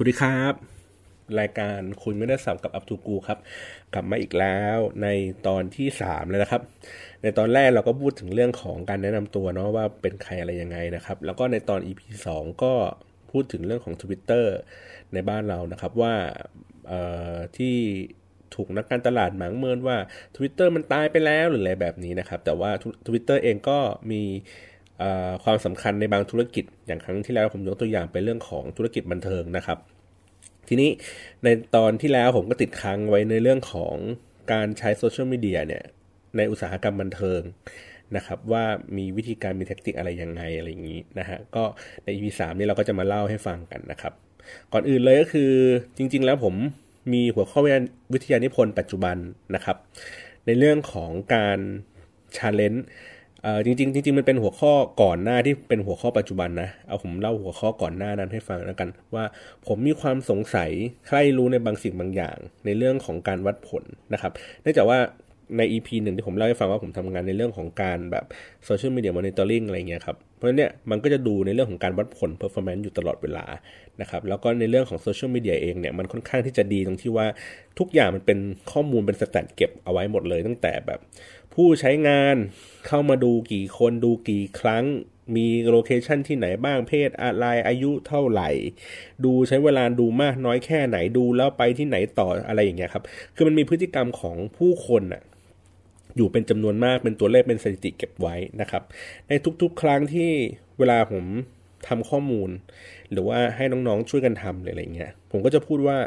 สวัสดีครับ รายการคุยไม่ได้สับกับอัพทูกูครับ กลับมาอีกแล้วในตอนที่สามเลยนะครับ ในตอนแรกเราก็พูดถึงเรื่องของการแนะนำตัวเนาะว่าเป็นใครอะไรยังไงนะครับ แล้วก็ในตอน EP สองก็พูดถึงเรื่องของ Twitter ในบ้านเรานะครับว่าที่ถูกนักการตลาดหมางเมินว่า Twitter มันตายไปแล้วหรืออะไรแบบนี้นะครับ แต่ว่า Twitter เองก็มี ความสำคัญในบางธุรกิจ อย่างครั้งที่แล้วผมยกตัวอย่างไปเรื่องของธุรกิจบันเทิงนะครับ ทีนี้ในตอนที่แล้วผมก็ติดค้างไว้ในเรื่องของการใช้โซเชียลมีเดียเนี่ยในอุตสาหกรรมบันเทิงนะครับว่ามีวิธีการมีเทคนิคอะไรยังไงอะไรอย่างนี้นะฮะก็ใน EP 3นี้เราก็จะมาเล่าให้ฟังกันนะครับ ก่อนอื่นเลยก็คือจริง ๆ แล้วผมมีหัวข้อวิทยานิพนธ์ปัจจุบันนะครับ ในเรื่องของการ challenge จริงๆจริงๆมันเป็นหัวข้อก่อนหน้าที่เป็นหัวข้อปัจจุบันนะเอาผมเล่าหัวข้อก่อนหน้านั้นให้ฟังแล้วกัน ว่าผมมีความสงสัยใคร่รู้ในบางสิ่งบางอย่าง ในเรื่องของการวัดผลนะครับเนื่องจากว่าใน EP หนึ่งที่ผมเล่าให้ฟังว่าผมทำงานในเรื่องของการแบบ social media monitoring อะไรเงี้ยครับ เพราะฉะนั้นเนี่ยมันก็จะดูในเรื่องของการวัดผล performance อยู่ตลอดเวลานะครับ แล้วก็ในเรื่องของ social media เองเนี่ยมันค่อนข้างที่จะดีตรงที่ว่าทุกอย่างมันเป็นข้อมูลเป็นสแตทเก็บเอาไว้หมดเลยตั้งแต่แบบ ผู้ใช้งานเข้ามาดูกี่คนดูกี่ครั้ง มีโลเคชันที่ไหนบ้างเพศอะไรอายุเท่าไหร่ ดูใช้เวลาดูมากน้อยแค่ไหนดูแล้วไปที่ไหนต่ออะไรอย่างเงี้ยครับ คือมันมีพฤติกรรมของผู้คนอะอยู่เป็นจำนวนมากเป็นตัวเลขเป็นสถิติเก็บไว้นะครับ ในทุกๆ ครั้งที่เวลาผมทำข้อมูล หรือว่าให้น้องๆช่วยกันทำอะไรอย่างเงี้ยผมก็จะพูดว่า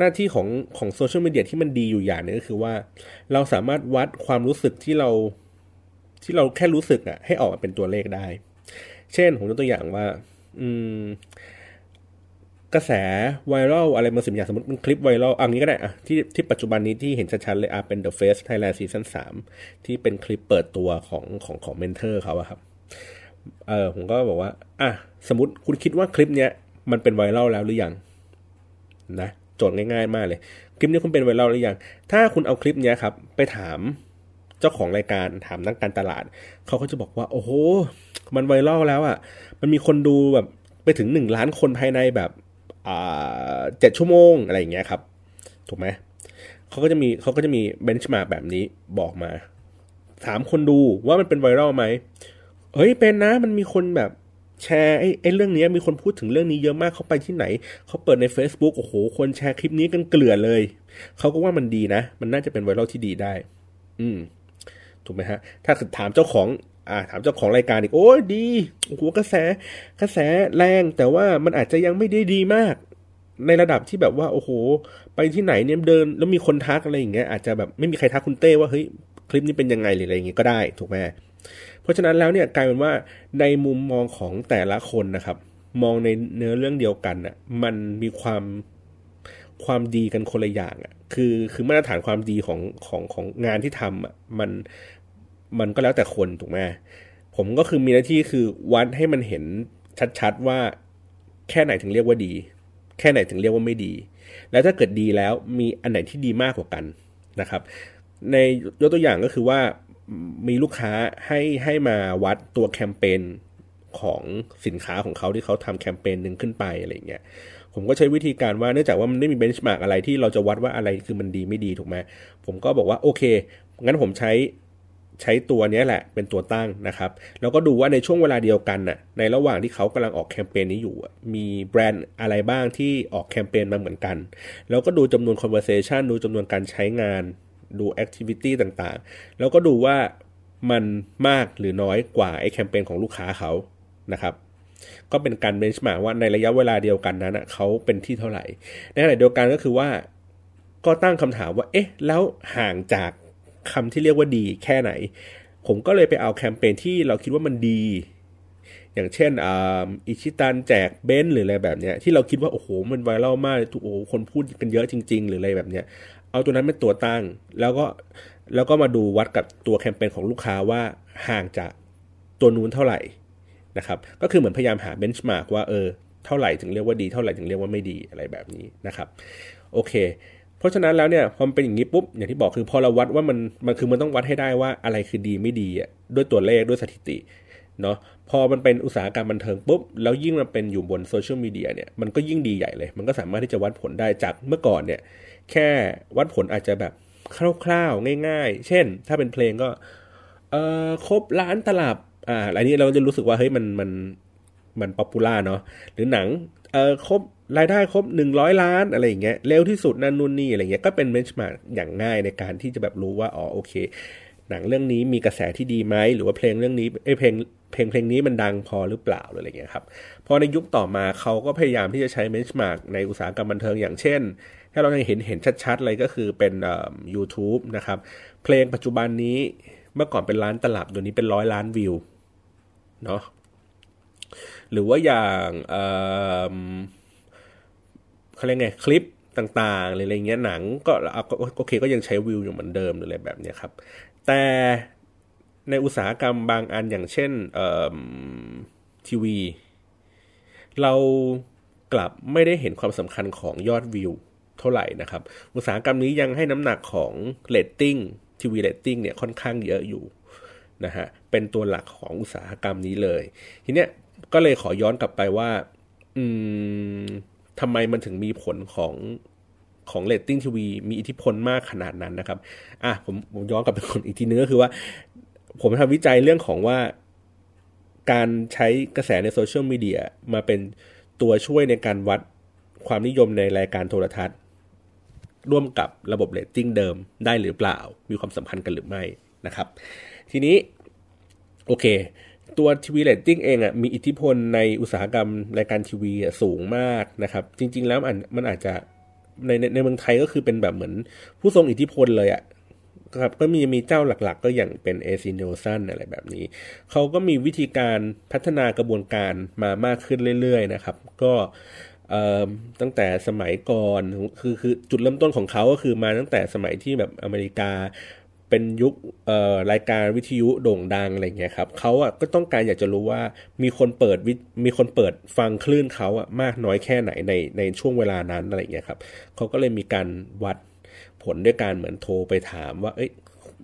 หน้าที่ของของโซเชียลมีเดียที่มันดีอยู่อย่างนึงก็คือว่า เราสามารถวัดความรู้สึกที่เรา ที่เราแค่รู้สึกอะให้ออกมาเป็นตัวเลขได้ เช่นผมยกตัวอย่างว่า อืม กระแสไวรัลอะไรมาสิบอย่างสมมติเป็นคลิปไวรัลอันนี้ก็ได้อะที่ที่ปัจจุบันนี้ที่เห็นชัดๆเลยอะเป็น The Face Thailand Season 3 ที่เป็นคลิปเปิดตัวของของของเมนเทอร์เขาอะครับ เออผมก็บอกว่า อะสมมติคุณคิดว่าคลิปเนี้ยมันเป็นไวรัลแล้วหรือยังนะ โจทย์ง่ายๆมากเลย คลิปนี้คุณเป็นไวรัลหรือยัง ถ้าคุณเอาคลิปนี้ครับ ไปถามเจ้าของรายการถามนักการตลาด เขาก็จะบอกว่า โอ้โห มันไวรัลแล้วอะ่ะ มันมีคนดูแบบไปถึงหนึ่งล้านคนภายในแบบอ่าเจ็ดชั่วโมงอะไรอย่างเงี้ยครับ ถูกไหมเขาก็จะมีเขาก็จะมีเบนช์มาแบบนี้บอกมา ถามคนดูว่ามันเป็นไวรัลไหมเฮ้ยเป็นนะ มันมีคนแบบ แชร์ไอ้ไอ้เรื่องนี้มีคนพูดถึงเรื่องนี้เยอะมากเขาไปที่ไหน เขาเปิดใน Facebook โอ้โห คนแชร์คลิปนี้กันเกลือเลย เขาก็ว่ามันดีนะ มันน่าจะเป็นไวรัลที่ดีได้ อืม ถูกไหมฮะ ถ้าถามเจ้าของ อ่า ถามเจ้าของรายการอีก โอ้ดี โอ้โห กระแส กระแสแรง แต่ว่ามันอาจจะยังไม่ได้ดีมาก ในระดับที่แบบว่า โอ้โห ไปที่ไหนเนี่ยเดิน แล้วมีคนทักอะไรอย่างเงี้ย อาจจะแบบไม่มีใครทักคุณเต้ว่า เฮ้ย คลิปนี้เป็นยังไงหรืออะไรอย่างเงี้ยก็ได้ ถูกไหม ราะฉะนั้นแล้วเนี่ยกลายเป็นว่าในมุมมองของแต่ละคนนะครับ มองในเนื้อเรื่องเดียวกันอะมันมีความความดีกันคนละอย่างอะคือคือมาตรฐานความดีของของของงานที่ทำอะมันมันก็แล้วแต่คนถูกไหมผมก็คือมีหน้าที่คือวัดให้มันเห็นชัดๆว่าแค่ไหนถึงเรียกว่าดี แค่ไหนถึงเรียกว่าไม่ดี แล้วถ้าเกิดดีแล้วมีอันไหนที่ดีมากกว่ากันนะครับ ในยกตัวอย่างก็คือว่า มีลูกค้าให้ให้มาวัดตัวแคมเปญของสินค้าของเขาที่เขาทำแคมเปญหนึ่งขึ้นไปอะไรเงี้ยผมก็ใช้วิธีการว่าเนื่องจากว่ามันไม่มีเบนช์มาร์กอะไรที่เราจะวัดว่าอะไรคือมันดีไม่ดีถูกไหมผมก็บอกว่าโอเค งั้นผมใช้ใช้ตัวนี้แหละเป็นตัวตั้งนะครับ แล้วก็ดูว่าในช่วงเวลาเดียวกันน่ะในระหว่างที่เขากำลังออกแคมเปญนี้อยู่ มีแบรนด์อะไรบ้างที่ออกแคมเปญมาเหมือนกัน แล้วก็ดูจำนวน conversation ดูจำนวนการใช้งาน ดูแอคทิวิตี้ต่างๆ แล้วก็ดูว่ามันมากหรือน้อยกว่าไอ้แคมเปญของลูกค้าเขานะครับ ก็เป็นการเบนช์มาว่าในระยะเวลาเดียวกันนั้นเขาเป็นที่เท่าไหร่ ในขณะเดียวกันก็คือว่าก็ตั้งคำถามว่า เอ๊ะ แล้วห่างจากคำที่เรียกว่าดีแค่ไหน ผมก็เลยไปเอาแคมเปญที่เราคิดว่ามันดี อย่างเช่นอิชิตันแจกเบนซ์หรืออะไรแบบเนี้ยที่เราคิดว่า โอ้โห มัน viral มากโอ้โหคนพูดกันเยอะจริง ๆ หรืออะไรแบบเนี้ย เอาตัวนั้นเป็นตัวตั้ง แล้วก็แล้วก็มาดูวัดกับตัวแคมเปญของลูกค้าว่าห่างจากตัวนู้นเท่าไหร่นะครับ ก็คือเหมือนพยายามหา benchmark ว่าเออเท่าไหร่ถึงเรียกว่าดี เท่าไหร่ถึงเรียกว่าไม่ดีอะไรแบบนี้นะครับ โอเค เพราะฉะนั้นแล้วเนี่ยพอมันเป็นอย่างนี้ปุ๊บอย่างที่บอกคือพอเราวัดว่ามันมันคือมันต้องวัดให้ได้ว่าอะไรคือดีไม่ดีอะด้วยตัวเลขด้วยสถิติเนาะ พอมันเป็นอุตสาหกรรมบันเทิงปุ๊บ แล้วยิ่งมันเป็นอยู่บนโซเชียลมีเดียเนี่ยมันก็ยิ่งดีใหญ่เลย มันก็สามารถที่จะวัดผลได้จากเมื่อก่อนเนี่ยแค่วัดผลอาจจะแบบคร่าวๆ ง่าย ๆ เช่น ถ้าเป็นเพลงก็เออครบล้านตลับอ่าอันนี้เราจะรู้สึกว่าเฮ้ยมันมันมัน popular เนาะหรือหนังเออครบรายได้ครบหนึ่งร้อยล้านอะไรอย่างเงี้ยเร็วที่สุดนั่นนู่นนี่อะไรเงี้ยก็เป็น benchmark อย่างง่ายในการที่จะแบบรู้ว่าอ๋อโอเค หนังเรื่องนี้มีกระแสที่ดีไหมหรือว่าเพลงเรื่องนี้เอ้เพลงเพลงเพลงนี้มันดังพอหรือเปล่าอะไรเงี้ยครับพอในยุคต่อมาเขาก็พยายามที่จะใช้ benchmark ในอุตสาหกรรมบันเทิงอย่างเช่น ถ้าเราเห็นเห็นชัดๆเลยก็คือเป็นเอ่อ YouTube นะครับ เพลงปัจจุบันนี้เมื่อก่อนเป็นล้านตลับเดี๋ยวนี้เป็นร้อยล้านวิวเนาะหรือว่าอย่างเอ่อเขาเรียกไงคลิปต่างๆอะไรเงี้ยหนังก็โอเคก็ยังใช้วิวอยู่เหมือนเดิมหรืออะไรแบบนี้ครับ แต่ในอุตสาหกรรมบางอันอย่างเช่นทีวี เรากลับไม่ได้เห็นความสำคัญของยอดวิวเท่าไหร่นะครับ อุตสาหกรรมนี้ยังให้น้ำหนักของเรตติ้งทีวีเรตติ้งเนี่ยค่อนข้างเยอะอยู่นะฮะเป็นตัวหลักของอุตสาหกรรมนี้เลย ทีเนี้ยก็เลยขอย้อนกลับไปว่า อืมทำไมมันถึงมีผลของ ของเรตติ้งทีวีมีอิทธิพลมากขนาดนั้นนะครับอะผมผมย้อนกลับไปคนอีกทีนึงก็คือว่า ผมทำวิจัยเรื่องของว่า การใช้กระแสใน social mediaมาเป็นตัวช่วยในการวัดความนิยมในรายการโทรทัศน์ ร่วมกับระบบเรตติ้งเดิมได้หรือเปล่า มีความสัมพันธ์กันหรือไม่นะครับ ทีนี้ โอเค ตัวทีวีเรตติ้งเองอะมีอิทธิพลในอุตสาหกรรมรายการทีวีสูงมากนะครับ จริง ๆ แล้วมันอาจจะ ในในเมืองไทยก็คือเป็นแบบเหมือนผู้ทรงอิทธิพลเลยอะ่ะครับก็มีมีเจ้าหลักๆ ก็อย่างเป็น AC Nielsen อะไรแบบนี้ เขาก็มีวิธีการพัฒนากระบวนการมามากขึ้นเรื่อยๆนะครับ ก็ตั้งแต่สมัยก่อนคือคือจุดเริ่มต้นของเขาก็คือมาตั้งแต่สมัยที่แบบอเมริกา เป็นยุครายการวิทยุโด่งดังอะไรเงี้ยครับเขาอะก็ต้องการอยากจะรู้ว่ามีคนเปิดวิมีคนเปิดฟังคลื่นเขาอะมากน้อยแค่ไหนในในช่วงเวลานั้นอะไรเงี้ยครับเขาก็เลยมีการวัดผลด้วยการเหมือนโทรไปถามว่าเอ้ย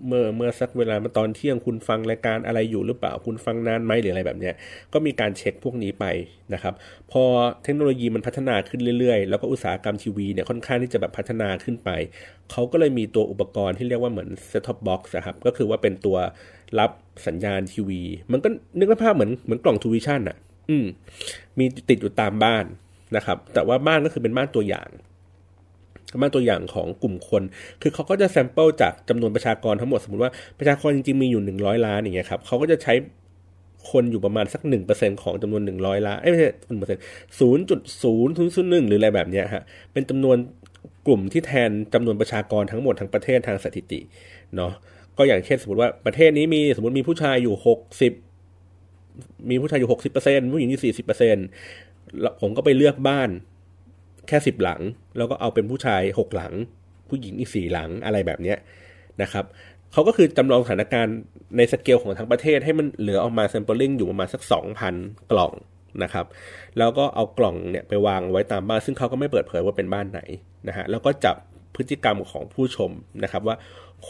เมื่อเมื่อสักเวลามาตอนเที่ยงคุณฟังรายการอะไรอยู่หรือเปล่าคุณฟังนานไหมหรืออะไรแบบเนี้ยก็มีการเช็คพวกนี้ไปนะครับ พอเทคโนโลยีมันพัฒนาขึ้นเรื่อยๆ แล้วก็อุตสาหกรรมทีวีเนี่ยค่อนข้างที่จะแบบพัฒนาขึ้นไป เขาก็เลยมีตัวอุปกรณ์ที่เรียกว่าเหมือน set top box นะครับก็คือว่าเป็นตัวรับสัญญาณทีวี มันก็นึกภาพเหมือนเหมือนกล่องทูวิชั่นอะ อืม มีติดอยู่ตามบ้านนะครับ แต่ว่าบ้านก็คือเป็นบ้านตัวอย่าง มาตัวอย่างของกลุ่มคน คือเขาก็จะ sample จากจำนวนประชากรทั้งหมดสมมติว่าประชากรจริงๆมีอยู่หนึ่งร้อยล้านอย่างเงี้ยครับเขาก็จะใช้คนอยู่ประมาณสักหนึ่งเปอร์เซ็นต์ของจำนวนหนึ่งร้อยล้านไม่ใช่หนึ่งเปอร์เซ็นต์ศูนย์จุดศูนย์ศูนย์ศูนย์หนึ่งหรืออะไรแบบเนี้ยฮะเป็นจำนวนกลุ่มที่แทนจำนวนประชากรทั้งหมดทั้งประเทศทางสถิติเนาะก็อย่างเช่นสมมติว่าประเทศนี้มีสมมติมีผู้ชายอยู่หกสิบมีผู้ชายอยู่หกสิบเปอร์เซ็นต์ผู้หญิงอยู่สี่สิบเปอร์เซ็นต์ผมก็ไปเลือกบ้าน แค่สิบหลัง แล้วก็เอาเป็นผู้ชายหกหลัง ผู้หญิงอีกสี่หลังอะไรแบบเนี้ยนะครับเขาก็คือจำลองสถานการณ์ในสเกลของทั้งประเทศให้มันเหลือออกมา sampling อยู่ประมาณสักสองพันกล่องนะครับ แล้วก็เอากล่องเนี่ยไปวางไว้ตามบ้าน ซึ่งเขาก็ไม่เปิดเผยว่าเป็นบ้านไหนนะฮะแล้วก็จับพฤติกรรมของผู้ชมนะครับ ว่า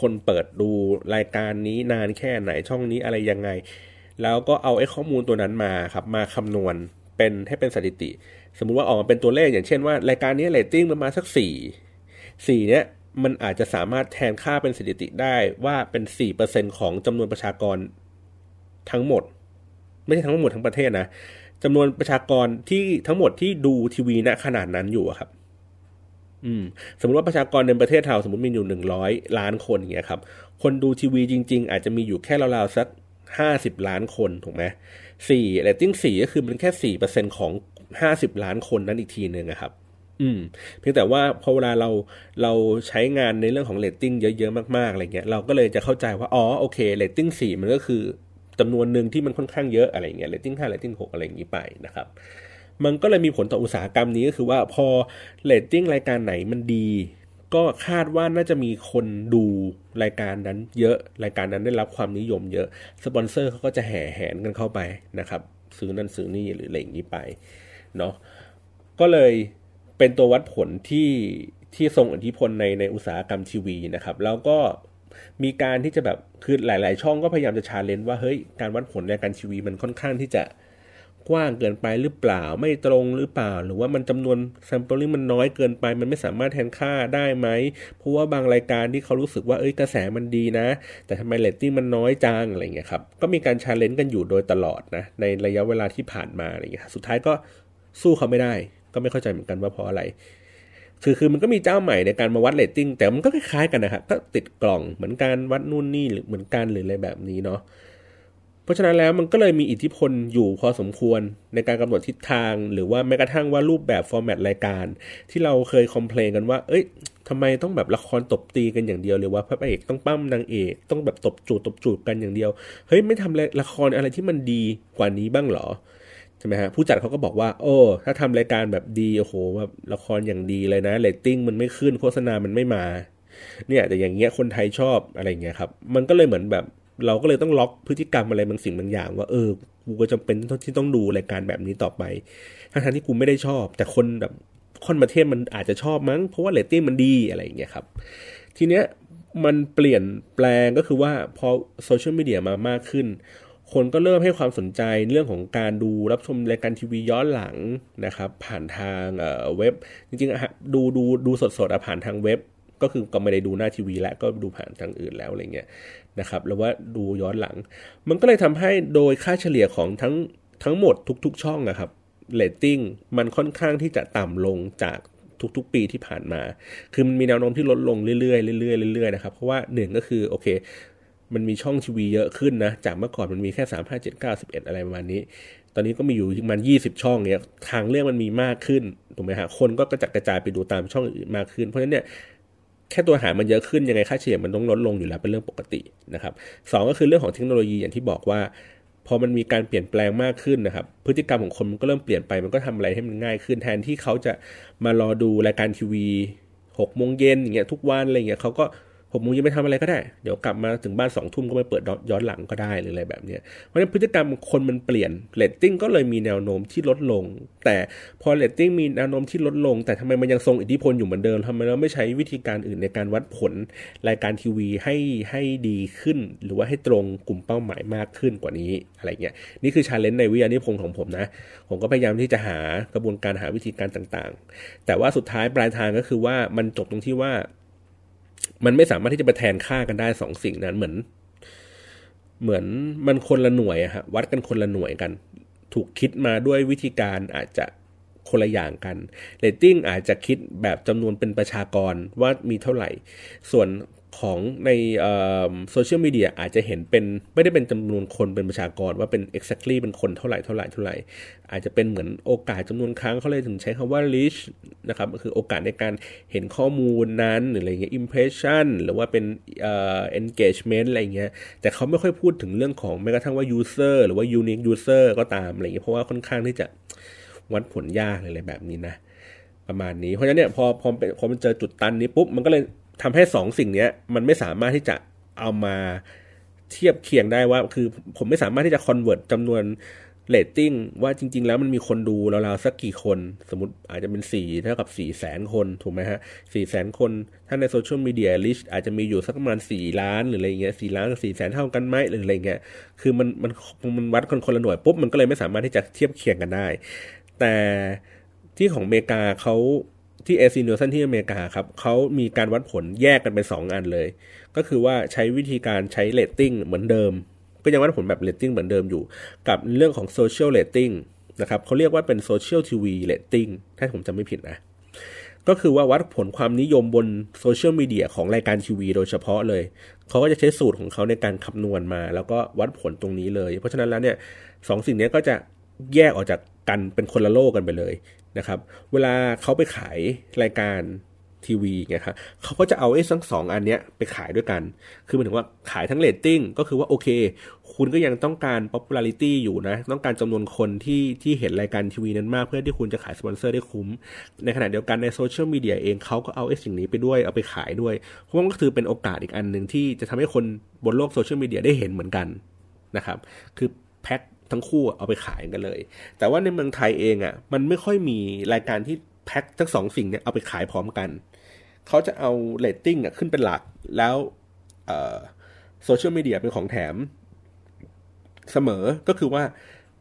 คนเปิดดูรายการนี้นานแค่ไหนช่องนี้อะไรยังไง แล้วก็เอาไอ้ข้อมูลตัวนั้นมาครับมาคำนวณ เป็นให้เป็นสถิติ สมมุติว่าออกมาเป็นตัวเลขอย่างเช่นว่ารายการนี้เรตติ้งประมาณสักสี่สี่เนี้ยมันอาจจะสามารถแทนค่าเป็นสถิติได้ว่าเป็นสี่เปอร์เซ็นของจำนวนประชากรทั้งหมด ไม่ใช่ทั้งหมดทั้งประเทศนะจำนวนประชากรที่ทั้งหมดที่ดูทีวีณขนาดนั้นอยู่ครับ อืม สมมติว่าประชากรในประเทศเราสมมติมีอยู่หนึ่งร้อยล้านคนอย่างเงี้ยครับ คนดูทีวีจริง ๆ อาจจะมีอยู่แค่ราวๆสักห้าสิบล้านคนถูกไหม สี่เรตติ้งสี่ก็คือมันแค่สี่เปอร์เซ็นต์ของห้าสิบล้านคนนั้นอีกทีหนึ่งนะครับ อืม เพียงแต่ว่าพอเวลาเราเราใช้งานในเรื่องของเรตติ้งเยอะๆมากๆอะไรเงี้ยเราก็เลยจะเข้าใจว่าอ๋อโอเคเรตติ้งสี่มันก็คือจำนวนหนึ่งที่มันค่อนข้างเยอะอะไรเงี้ยเรตติ้งห้าเรตติ้งหกอะไรอย่างนี้ไปนะครับ มันก็เลยมีผลต่ออุตสาหกรรมนี้ก็คือว่าพอเรตติ้งรายการไหนมันดี ก็คาดว่าน่าจะมีคนดูรายการนั้น เยอะรายการนั้นได้รับความนิยมเยอะสปอนเซอร์เขาก็จะแห่แหนกันเข้าไปนะครับ ซื้อนั่นซื้อนี่หรืออะไรอย่างนี้ไปเนาะก็เลยเป็นตัววัดผลที่ที่ทรงอิทธิพลในในอุตสาหกรรมทีวีนะครับ แล้วก็มีการที่จะแบบคือหลาย ๆ ช่องก็พยายามจะ challenge ว่าเฮ้ยการวัดผลในการทีวีมันค่อนข้างที่จะ กว้างเกินไปหรือเปล่าไม่ตรงหรือเปล่า หรือว่ามันจำนวน sampling มันน้อยเกินไป มันไม่สามารถแทนค่าได้ไหม เพราะว่าบางรายการที่เขารู้สึกว่าเอ้ยกระแสมันดีนะ แต่ทำไมเรตติ้งมันน้อยจังอะไรเงี้ยครับก็มีการ challenge กันอยู่โดยตลอดนะในระยะเวลาที่ผ่านมาอะไรเงี้ยสุดท้ายก็สู้เขาไม่ได้ ก็ไม่เข้าใจเหมือนกันว่าเพราะอะไรคือคือมันก็มีเจ้าใหม่ในการมาวัดเรตติ้งแต่มันก็คล้ายๆกันนะครับก็ติดกล่องเหมือนการวัดนู่นนี่หรือเหมือนกันหรืออะไรแบบนี้เนาะ เพราะฉะนั้นแล้วมันก็เลยมีอิทธิพลอยู่พอสมควรในการกำหนดทิศทาง หรือว่าแม้กระทั่งว่ารูปแบบ format รายการ ที่เราเคย complain กันว่า เอ้ยทำไมต้องแบบละครตบตีกันอย่างเดียวหรือว่าพระเอกต้องปล้ำนางเอกต้องแบบตบจูดตบจูดกันอย่างเดียวเฮ้ยไม่ทำละครอะไรที่มันดีกว่านี้บ้างหรอใช่ไหมฮะผู้จัดเขาก็บอกว่า โอ้ถ้าทำรายการแบบดีโอ้โหแบบละครอย่างดีเลยนะเรตติ้งมันไม่ขึ้นโฆษณามันไม่มาเนี่ยแต่อย่างเงี้ยคนไทยชอบอะไรเงี้ยครับ มันก็เลยเหมือนแบบ เราก็เลยต้องล็อกพฤติกรรมอะไรบางสิ่งบางอย่าง ว่าเออกูก็จำเป็นที่ต้องดูรายการแบบนี้ต่อไปทั้งที่กูไม่ได้ชอบ แต่คนแบบคนประเทศมันอาจจะชอบมั้งเพราะว่าเรตติ้งมันดีอะไรอย่างเงี้ยครับ ทีเนี้ยมันเปลี่ยนแปลงก็คือว่าพอโซเชียลมีเดียมามากขึ้น คนก็เริ่มให้ความสนใจเรื่องของการดูรับชมรายการทีวีย้อนหลังนะครับ ผ่านทางเว็บ จริงๆดูดูดูสดๆผ่านทางเว็บ ก็คือก็ไม่ได้ดูหน้าทีวี แล้วก็ดูผ่านทางอื่นแล้วอะไรเงี้ยนะครับหรือว่าดูย้อนหลัง มันก็เลยทำให้โดยค่าเฉลี่ยของทั้งทั้งหมดทุก ๆ ช่องนะครับเรตติ้งมันค่อนข้างที่จะต่ำลงจากทุกๆ ปีที่ผ่านมา คือมันมีแนวโน้มที่ลดลงเรื่อยๆเรื่อยๆเรื่อยๆนะครับ เพราะว่าหนึ่งก็คือโอเค มันมีช่องทีวีเยอะขึ้นนะ จากเมื่อก่อนมันมีแค่สามห้าเจ็ดเก้าสิบเอ็ดอะไรประมาณนี้ ตอนนี้ก็มีอยู่ประมาณยี่สิบช่องเนี้ย ทางเรื่องมันมีมากขึ้น ถูกไหมฮะ คนก็กระจัดกระจายไปดูตามช่องอื่นมากขึ้น เพราะฉะนั้นเนี่ย แค่ตัวหารมันเยอะขึ้นยังไงค่าเฉลี่ยมันต้องลดลงอยู่แล้วเป็นเรื่องปกตินะครับสองก็คือเรื่องของเทคโนโลยีอย่างที่บอกว่าพอมันมีการเปลี่ยนแปลงมากขึ้นนะครับ พฤติกรรมของคนมันก็เริ่มเปลี่ยนไปมันก็ทำอะไรให้มันง่ายขึ้นแทนที่เขาจะมารอดูรายการทีวีหกโมงเย็นอย่างเงี้ยทุกวันอะไรเงี้ยเขาก็ ผมมึงจะไปทำอะไรก็ได้ เดี๋ยวกลับมาถึงบ้านสองทุ่มก็ไปเปิดย้อนหลังก็ได้หรืออะไรแบบนี้เพราะฉะนั้นพฤติกรรมคนมันเปลี่ยนเรตติ้งก็เลยมีแนวโน้มที่ลดลง แต่พอเรตติ้งมีแนวโน้มที่ลดลง แต่ทำไมมันยังทรงอิทธิพลอยู่เหมือนเดิมทำไมเราไม่ใช้วิธีการอื่นในการวัดผลรายการทีวีให้ให้ดีขึ้น หรือว่าให้ตรงกลุ่มเป้าหมายมากขึ้นกว่านี้อะไรเงี้ยนี่คือ challenge ในวิทยานิพนธ์ของผมนะ ผมก็พยายามที่จะหากระบวนการหาวิธีการต่างๆ แต่ว่าสุดท้ายปลายทางก็คือว่ามันจบตรงที่ว่า มันไม่สามารถที่จะไปแทนค่ากันได้สองสิ่งนั้นเหมือน เหมือนมันคนละหน่วยอะฮะวัดกันคนละหน่วยกัน ถูกคิดมาด้วยวิธีการอาจจะคนละอย่างกันเรตติ้งอาจจะคิดแบบจำนวนเป็นประชากรว่ามีเท่าไหร่ ส่วน ของในโซเชียลมีเดียอาจจะเห็นเป็นไม่ได้เป็นจำนวนคนเป็นประชากรว่าเป็น exactly เป็นคนเท่าไหร่เท่าไหร่เท่าไหร่ อาจจะเป็นเหมือนโอกาสจำนวนครั้งเขาเลยถึงใช้คำว่า reach นะครับก็คือโอกาสในการเห็นข้อมูลนั้นหรืออะไรเงี้ย impression หรือว่าเป็น engagement อะไรเงี้ยแต่เขาไม่ค่อยพูดถึงเรื่องของแม้กระทั่งว่า user หรือว่า unique user ก็ตามอะไรเงี้ยเพราะว่าค่อนข้างที่จะวัดผลยากอะไรแบบนี้นะประมาณนี้เพราะฉะนั้นเนี่ยพอพอพอมันเจอจุดตันนี้ปุ๊บมันก็เลย ทำให้สองสิ่งนี้มันไม่สามารถที่จะเอามาเทียบเคียงได้ว่า คือผมไม่สามารถที่จะ convert จำนวนเรตติ้งว่าจริง ๆ แล้วมันมีคนดูราวๆสักกี่คน สมมติอาจจะเป็นสี่เท่ากับสี่แสนคนถูกไหมฮะสี่แสนคน ถ้าในโซเชียลมีเดีย reach อาจจะมีอยู่สักประมาณสี่ล้านหรืออะไรเงี้ยสี่ล้านกับสี่แสนเท่ากันไหมหรืออะไรเงี้ยคือมันมันมันวัดคนคนละหน่วยปุ๊บมันก็เลยไม่สามารถที่จะเทียบเคียงกันได้ แต่ที่ของอเมริกาเขา ที่ AC Nielsen ที่อเมริกาครับเขามีการวัดผลแยกกันเป็น 2 อันเลย ก็คือว่าใช้วิธีการใช้เรตติ้งเหมือนเดิม ก็ยังวัดผลแบบเรตติ้งเหมือนเดิมอยู่ กับเรื่องของ social rating นะครับเขาเรียกว่าเป็น social TV ratingถ้าผมจำไม่ผิดนะ ก็คือว่าวัดผลความนิยมบนโซเชียลมีเดียของรายการทีวีโดยเฉพาะเลย เขาก็จะใช้สูตรของเขาในการคำนวณมา แล้วก็วัดผลตรงนี้เลย เพราะฉะนั้นแล้วเนี่ยสองสิ่งนี้ก็จะ แยกออกจากกันเป็นคนละโลกกันไปเลยนะครับ เวลาเขาไปขายรายการทีวีไงครับเขาก็จะเอาไอ้ทั้งสองอันเนี้ยไปขายด้วยกัน คือหมายถึงว่าขายทั้งเรตติ้งก็คือว่าโอเค คุณก็ยังต้องการ popularity อยู่นะ ต้องการจำนวนคนที่ที่เห็นรายการทีวีนั้นมาก เพื่อที่คุณจะขายสปอนเซอร์ได้คุ้ม ในขณะเดียวกันในโซเชียลมีเดียเองเขาก็เอาไอ้สิ่งนี้ไปด้วยเอาไปขายด้วยเพราะว่าก็คือเป็นโอกาสอีกอันหนึ่งที่จะทำให้คนบนโลกโซเชียลมีเดียได้เห็นเหมือนกันนะครับ คือแพ็ค ทั้งคู่เอาไปขายกันเลย แต่ว่าในเมืองไทยเองอะ่ะ มันไม่ค่อยมีรายการที่แพ็คทั้งสองสิ่งเนี่ยเอาไปขายพร้อมกัน เขาจะเอาเรตติ้งอะขึ้นเป็นหลักแล้วโซเชียลมีเดียเป็นของแถมเสมอก็คือว่า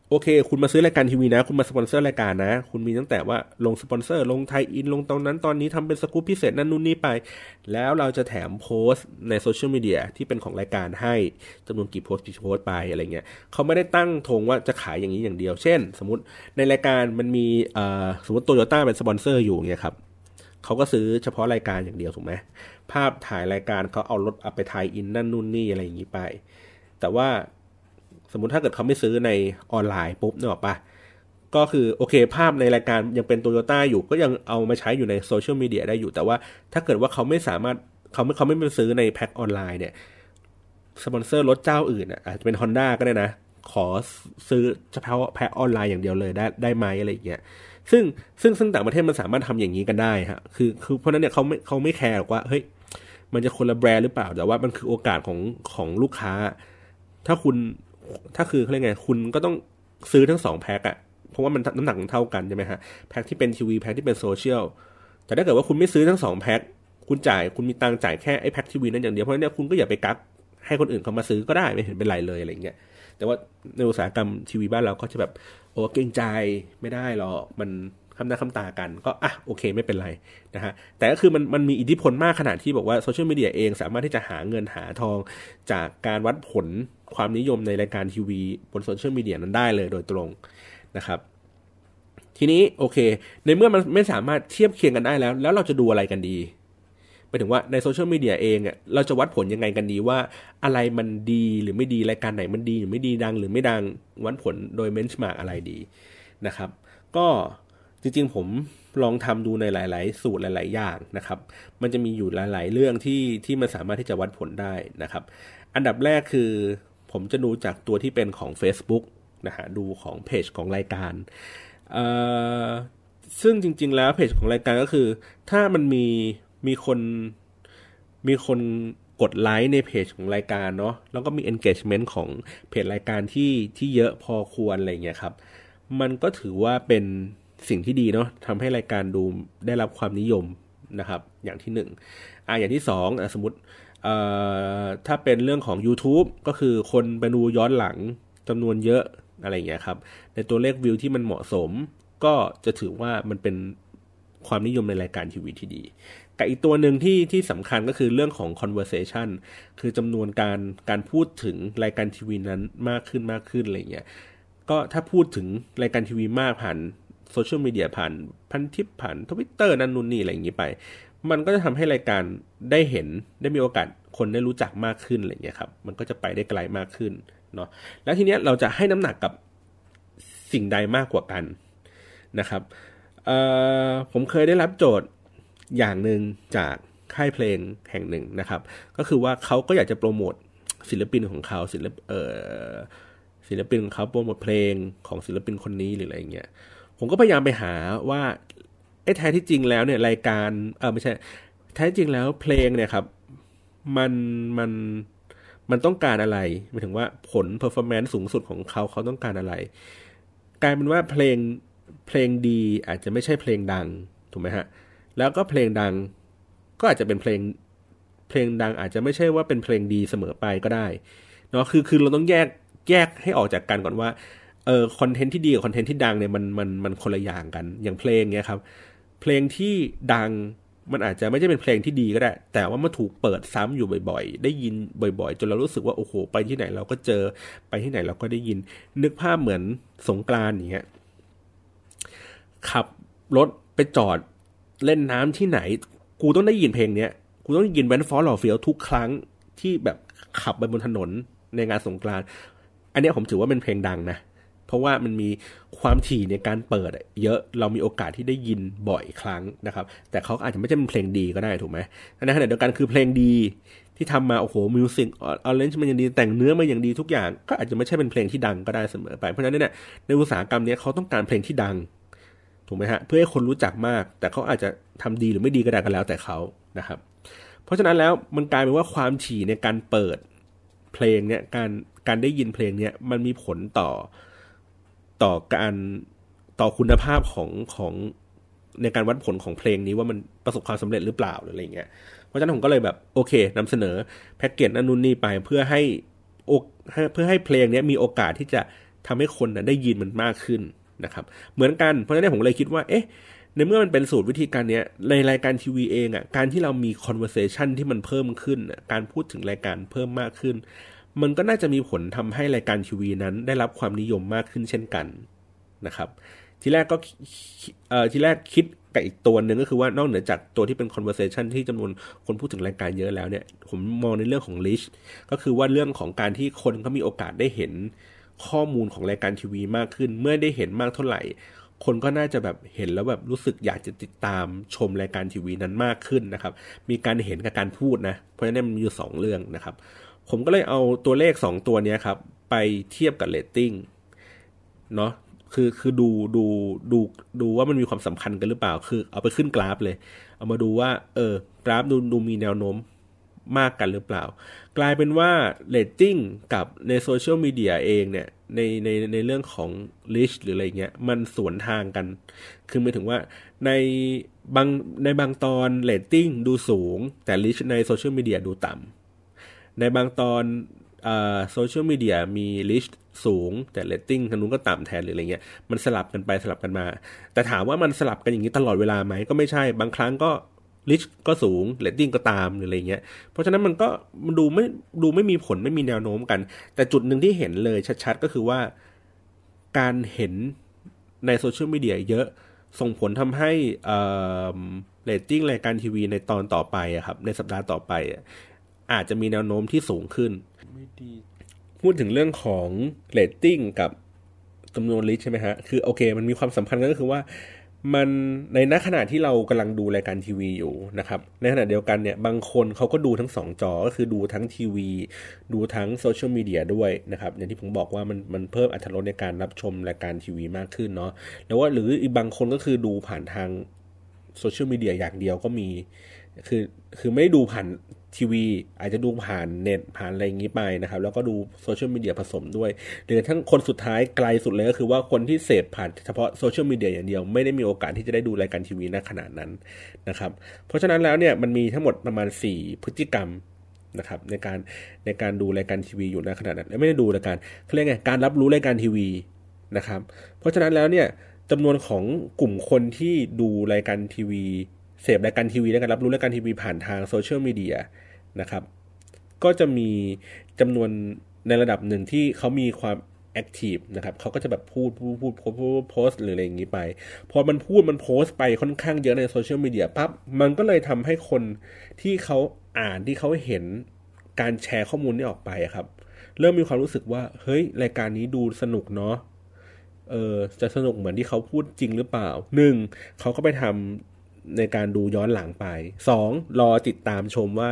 โอเค คุณมาซื้อรายการทีวีนะ คุณมาสปอนเซอร์รายการนะ คุณมีตั้งแต่ว่าลงสปอนเซอร์ ลง tie-in ลงตรงนั้นตอนนี้ทำเป็นสกู๊ปพิเศษนั่นนู่นนี่ไป แล้วเราจะแถมโพสต์ในโซเชียลมีเดียที่เป็นของรายการให้จำนวนกี่โพสต์กี่โพสต์ไปอะไรเงี้ยเขาไม่ได้ตั้งธงว่าจะขายอย่างนี้อย่างเดียว เช่น สมมติในรายการมันมีสมมติโตโยต้าเป็นสปอนเซอร์อยู่เงี้ยครับเขาก็ซื้อเฉพาะรายการอย่างเดียวถูกไหมภาพถ่ายรายการเขาเอารถเอาไป tie-in นั่นนู่นนี่อะไรอย่างนี้ไป แต่ว่า สมมติถ้าเกิดเขาไม่ซื้อในออนไลน์ปุ๊บเนี่ยหรอปะก็คือโอเคภาพในรายการยังเป็นโตโยต้าอยู่ก็ยังเอามาใช้อยู่ในโซเชียลมีเดียได้อยู่แต่ว่าถ้าเกิดว่าเขาไม่สามารถเขาไม่เขาไม่ไปซื้อในแพ็คออนไลน์เนี่ยสปอนเซอร์รถเจ้าอื่นอะอาจจะเป็น Honda ก็ได้นะ ขอซื้อเฉพาะแพ็คออนไลน์อย่างเดียวเลยได้ได้ไหมอะไรอย่างเงี้ยซึ่งซึ่งซึ่งต่างประเทศมันสามารถทำอย่างนี้กันได้ฮะคือคือเพราะนั้นเนี่ยเขาไม่เขาไม่แคร์ว่าเฮ้ยมันจะคนละแบรนด์หรือเปล่าแต่ว่ามันคือโอกาสของของลูกค้า ถ้าคุณ ถ้าคือเขาเรียกไงคุณก็ต้องซื้อทั้งสองแพ็คอะเพราะว่ามันน้ำหนักมันเท่ากันใช่ไหมฮะแพ็คที่เป็นทีวีแพ็คที่เป็นโซเชียลแต่ถ้าเกิดว่าคุณไม่ซื้อทั้งสองแพ็คคุณจ่ายคุณมีตังจ่ายแค่ไอ้แพ็คทีวีนั้นอย่างเดียวเพราะฉะนั้นคุณก็อย่าไปกักให้คนอื่นเขามาซื้อก็ได้ไม่เห็นเป็นไรเลยอะไรเงี้ยแต่ว่าในอุตสาหกรรมทีวีบ้านเราก็จะแบบโอ้เกรงใจไม่ได้หรอกมันคำหน้าคำตากันก็อะโอเคไม่เป็นไรนะฮะแต่ก็คือมันมันมีอิทธิพลมากขนาดที่บอกว่าโซเชียลมีเดียเองสามารถที่จะหาเงินหาทองจากการวัดผล ความนิยมในรายการทีวีบนโซเชียลมีเดียนั้นได้เลยโดยตรงนะครับ ทีนี้โอเค ในเมื่อมันไม่สามารถเทียบเคียงกันได้แล้ว แล้วเราจะดูอะไรกันดีไปถึงว่าในโซเชียลมีเดียเองอะเราจะวัดผลยังไงกันดีว่า อะไรมันดีหรือไม่ดีรายการไหนมันดีหรือไม่ดีดัง หรือไม่ดังวัดผลโดย benchmark อะไรดีนะครับ ก็จริงๆผมลองทำดูในหลาย ๆ สูตรหลาย ๆ อย่างนะครับ มันจะมีอยู่หลาย ๆ เรื่องที่ที่มันสามารถที่จะวัดผลได้นะครับ อันดับแรกคือ ผมจะดูจากตัวที่เป็นของ Facebook นะฮะดูของเพจของรายการซึ่งจริง ๆ แล้วเพจของรายการก็คือ ถ้ามันมีมีคนมีคนกดไลค์ในเพจของรายการเนาะแล้วก็มี engagement ของเพจรายการที่ที่เยอะพอควรอะไรเงี้ยครับ มันก็ถือว่าเป็นสิ่งที่ดีเนาะทำให้รายการดูได้รับความนิยมนะครับ อย่างที่หนึ่งอ่าอย่างที่สองสมมติ ถ้าเป็นเรื่องของ YouTube ก็คือคนไปดูย้อนหลังจำนวนเยอะอะไรเงี้ยครับ ในตัวเลขวิวที่มันเหมาะสม ก็จะถือว่ามันเป็นความนิยมในรายการทีวีที่ดี กับอีกตัวหนึ่งที่ที่สำคัญก็คือเรื่องของ conversation คือจำนวนการการพูดถึงรายการทีวีนั้นมากขึ้นมากขึ้นอะไรเงี้ย ก็ถ้าพูดถึงรายการทีวีมากผ่านโซเชียลมีเดียผ่านพันทิปผ่านทวิตเตอร์นั่นนู่นนี่อะไรอย่างนี้ไป มันก็จะทำให้รายการได้เห็นได้มีโอกาสคนได้รู้จักมากขึ้นอะไรอย่างเงี้ยครับ มันก็จะไปได้ไกลมากขึ้นเนาะแล้วทีเนี้ยเราจะให้น้ำหนักกับสิ่งใดมากกว่ากันนะครับผมเคยได้รับโจทย์อย่างหนึ่งจากค่ายเพลงแห่งหนึ่งนะครับ ก็คือว่าเขาก็อยากจะโปรโมทศิลปินของเขาศิลปเออศิลปินของเขาโปรโมทเพลงของศิลปินคนนี้หรืออะไรเงี้ยผมก็พยายามไปหาว่า ไอ้แท้ที่จริงแล้วเนี่ยรายการเออไม่ใช่ แท้จริงแล้วเพลงเนี่ยครับ มันมันมันต้องการอะไรหมายถึงว่าผล performance สูงสุดของเขาเขาต้องการอะไรกลายเป็นว่าเพลงเพลงดีอาจจะไม่ใช่เพลงดังถูกไหมฮะแล้วก็เพลงดังก็อาจจะเป็นเพลงเพลงดังอาจจะไม่ใช่ว่าเป็นเพลงดีเสมอไปก็ได้เนาะคือคือเราต้องแยกแยกให้ออกจากกันก่อนว่าเออคอนเทนต์ที่ดีกับคอนเทนต์ที่ดังเนี่ยมันมันมันคนละอย่างกันอย่างเพลงเนี้ยครับ เพลงที่ดังมันอาจจะไม่ใช่เป็นเพลงที่ดีก็ได้ แต่ว่ามันถูกเปิดซ้ำอยู่บ่อยๆ ได้ยินบ่อยๆ จนเรารู้สึกว่าโอ้โห ไปที่ไหนเราก็เจอ ไปที่ไหนเราก็ได้ยิน นึกภาพเหมือนสงกรานอย่างเงี้ย ขับรถไปจอดเล่นน้ำที่ไหน กูต้องได้ยินเพลงเนี้ย กูต้องได้ยินแวนฟอร์ลอเฟียทุกครั้งที่แบบขับไปบนถนนในงานสงกราน อันนี้ผมถือว่าเป็นเพลงดังนะ เพราะว่ามันมีความถี่ในการเปิดเยอะเรามีโอกาสที่ได้ยินบ่อยครั้งนะครับ แต่เขาอาจจะไม่ใช่เป็นเพลงดีก็ได้ถูกไหมในขณะเดียวกันคือเพลงดีที่ทำมาโอ้โหมิวสิกออเรนจ์มันอย่างดีแต่งเนื้อมาอย่างดีทุกอย่าง ก็อาจจะไม่ใช่เป็นเพลงที่ดังก็ได้เสมอไป เพราะฉะนั้นเนี่ยในอุตสาหกรรมนี้เขาต้องการเพลงที่ดังถูกไหมฮะเพื่อให้คนรู้จักมาก แต่เขาอาจจะทำดีหรือไม่ดีก็ได้กันแล้วแต่เขานะครับ เพราะฉะนั้นแล้วมันกลายเป็นว่าความถี่ในการเปิดเพลงเนี่ยการการได้ยินเพลงเนี่ยมันมีผลต่อ ต่อการต่อคุณภาพของของในการวัดผลของเพลงนี้ว่ามันประสบความสำเร็จหรือเปล่าหรืออะไรเงี้ย เพราะฉะนั้นผมก็เลยแบบโอเคนำเสนอแพ็กเกจนั่นนู่นนี่ไปเพื่อให้เพื่อให้เพลงนี้มีโอกาสที่จะทำให้คนนะได้ยินมันมากขึ้นนะครับ เหมือนกันเพราะฉะนั้นผมเลยคิดว่า เอ๊ะ ในเมื่อมันเป็นสูตรวิธีการเนี้ยในรายการทีวีเองอะ่ะการที่เรามี conversation ที่มันเพิ่มขึ้น การพูดถึงรายการเพิ่มมากขึ้น มันก็น่าจะมีผลทำให้รายการทีวีนั้นได้รับความนิยมมากขึ้นเช่นกันนะครับ ทีแรกก็เอ่อทีแรกคิดกับอีกตัวหนึ่งก็คือว่านอกเหนือจากตัวที่เป็น conversation ที่จำนวนคนพูดถึงรายการเยอะแล้วเนี่ย ผมมองในเรื่องของ reach ก็คือว่าเรื่องของการที่คนเขามีโอกาสได้เห็นข้อมูลของรายการทีวีมากขึ้น เมื่อได้เห็นมากเท่าไหร่ คนก็น่าจะแบบเห็นแล้วแบบรู้สึกอยากจะติดตามชมรายการทีวีนั้นมากขึ้นนะครับ มีการเห็นกับการพูดนะ เพราะฉะนั้นมันมีอยู่สองเรื่องนะครับ ผมก็เลยเอาตัวเลขสองตัวนี้ครับ ไปเทียบกับเรตติ้งเนาะคือคือดูดูดูดูว่ามันมีความสัมพันธ์กันหรือเปล่า คือเอาไปขึ้นกราฟเลย เอามาดูว่า เออกราฟดูดูมีแนวโน้มมากกันหรือเปล่า กลายเป็นว่าเรตติ้งกับในโซเชียลมีเดียเองเนี่ยในในในเรื่องของ reach หรืออะไรเงี้ยมันสวนทางกัน คือหมายถึงว่าในบางในบางตอนเรตติ้งดูสูง แต่ reach ในโซเชียลมีเดียดูต่ำ ในบางตอนโซเชียลมีเดียมี reach สูง แต่เรตติ้งทางนู้นก็ต่ำแทนหรืออะไรเงี้ยมันสลับกันไปสลับกันมา แต่ถามว่ามันสลับกันอย่างนี้ตลอดเวลาไหมก็ไม่ใช่บางครั้งก็ reach ก็สูงเรตติ้งก็ตามหรืออะไรเงี้ยเพราะฉะนั้นมันก็มันดูไม่ดูไม่มีผลไม่มีแนวโน้มกัน แต่จุดหนึ่งที่เห็นเลยชัดๆ ก็คือว่าการเห็นในโซเชียลมีเดียเยอะส่งผลทำให้เรตติ้งรายการทีวีในตอนต่อไปครับในสัปดาห์ต่อไป อาจจะมีแนวโน้มที่สูงขึ้น พูดถึงเรื่องของเรตติ้งกับจำนวน reach ใช่ไหมฮะ คือโอเค มันมีความสัมพันธ์ก็คือว่า มันในขณะที่เรากำลังดูรายการทีวีอยู่นะครับ ในขณะเดียวกันเนี่ย บางคนเขาก็ดูทั้งสองจอ ก็คือดูทั้งทีวี ดูทั้งโซเชียลมีเดียด้วยนะครับ อย่างที่ผมบอกว่ามันมันเพิ่มอัตราในการรับชมรายการทีวีมากขึ้นเนาะ แล้วว่าหรืออีกบางคนก็คือดูผ่านทางโซเชียลมีเดียอย่างเดียวก็มี คือคือไม่ดูผ่านทีวี อาจจะดูผ่านเน็ตผ่านอะไรอย่างนี้ไปนะครับ แล้วก็ดูโซเชียลมีเดียผสมด้วยหรือทั้งคนสุดท้ายไกลสุดเลยก็คือว่าคนที่เสพผ่านเฉพาะโซเชียลมีเดียอย่างเดียว ไม่ได้มีโอกาสที่จะได้ดูรายการทีวีในขณะนั้นนะครับ เพราะฉะนั้นแล้วเนี่ยมันมีทั้งหมดประมาณ 4 พฤติกรรมนะครับในการในการดูรายการทีวีอยู่ในขณะนั้นไม่ได้ดูรายการเขาเรียกไงการรับรู้รายการทีวีนะครับ เพราะฉะนั้นแล้วเนี่ยจำนวนของกลุ่มคนที่ดูรายการทีวี เสพรายการทีวีและการรับรู้รายการทีวีผ่านทางโซเชียลมีเดียนะครับ ก็จะมีจำนวนในระดับหนึ่งที่เขามีความ active นะครับเขาก็จะแบบพูดพูดพูดโพสต์โพสต์หรืออะไรอย่างนี้ไป พอมันพูดมันโพสต์ไปค่อนข้างเยอะในโซเชียลมีเดียปั๊บมันก็เลยทำให้คนที่เขาอ่านที่เขาเห็นการแชร์ข้อมูลนี้ออกไปครับ เริ่มมีความรู้สึกว่า เฮ้ย รายการนี้ดูสนุกเนาะเออจะสนุกเหมือนที่เขาพูดจริงหรือเปล่าหนึ่งเขาก็ไปทำ ในการดูย้อนหลังไปสองรอติดตามชมว่า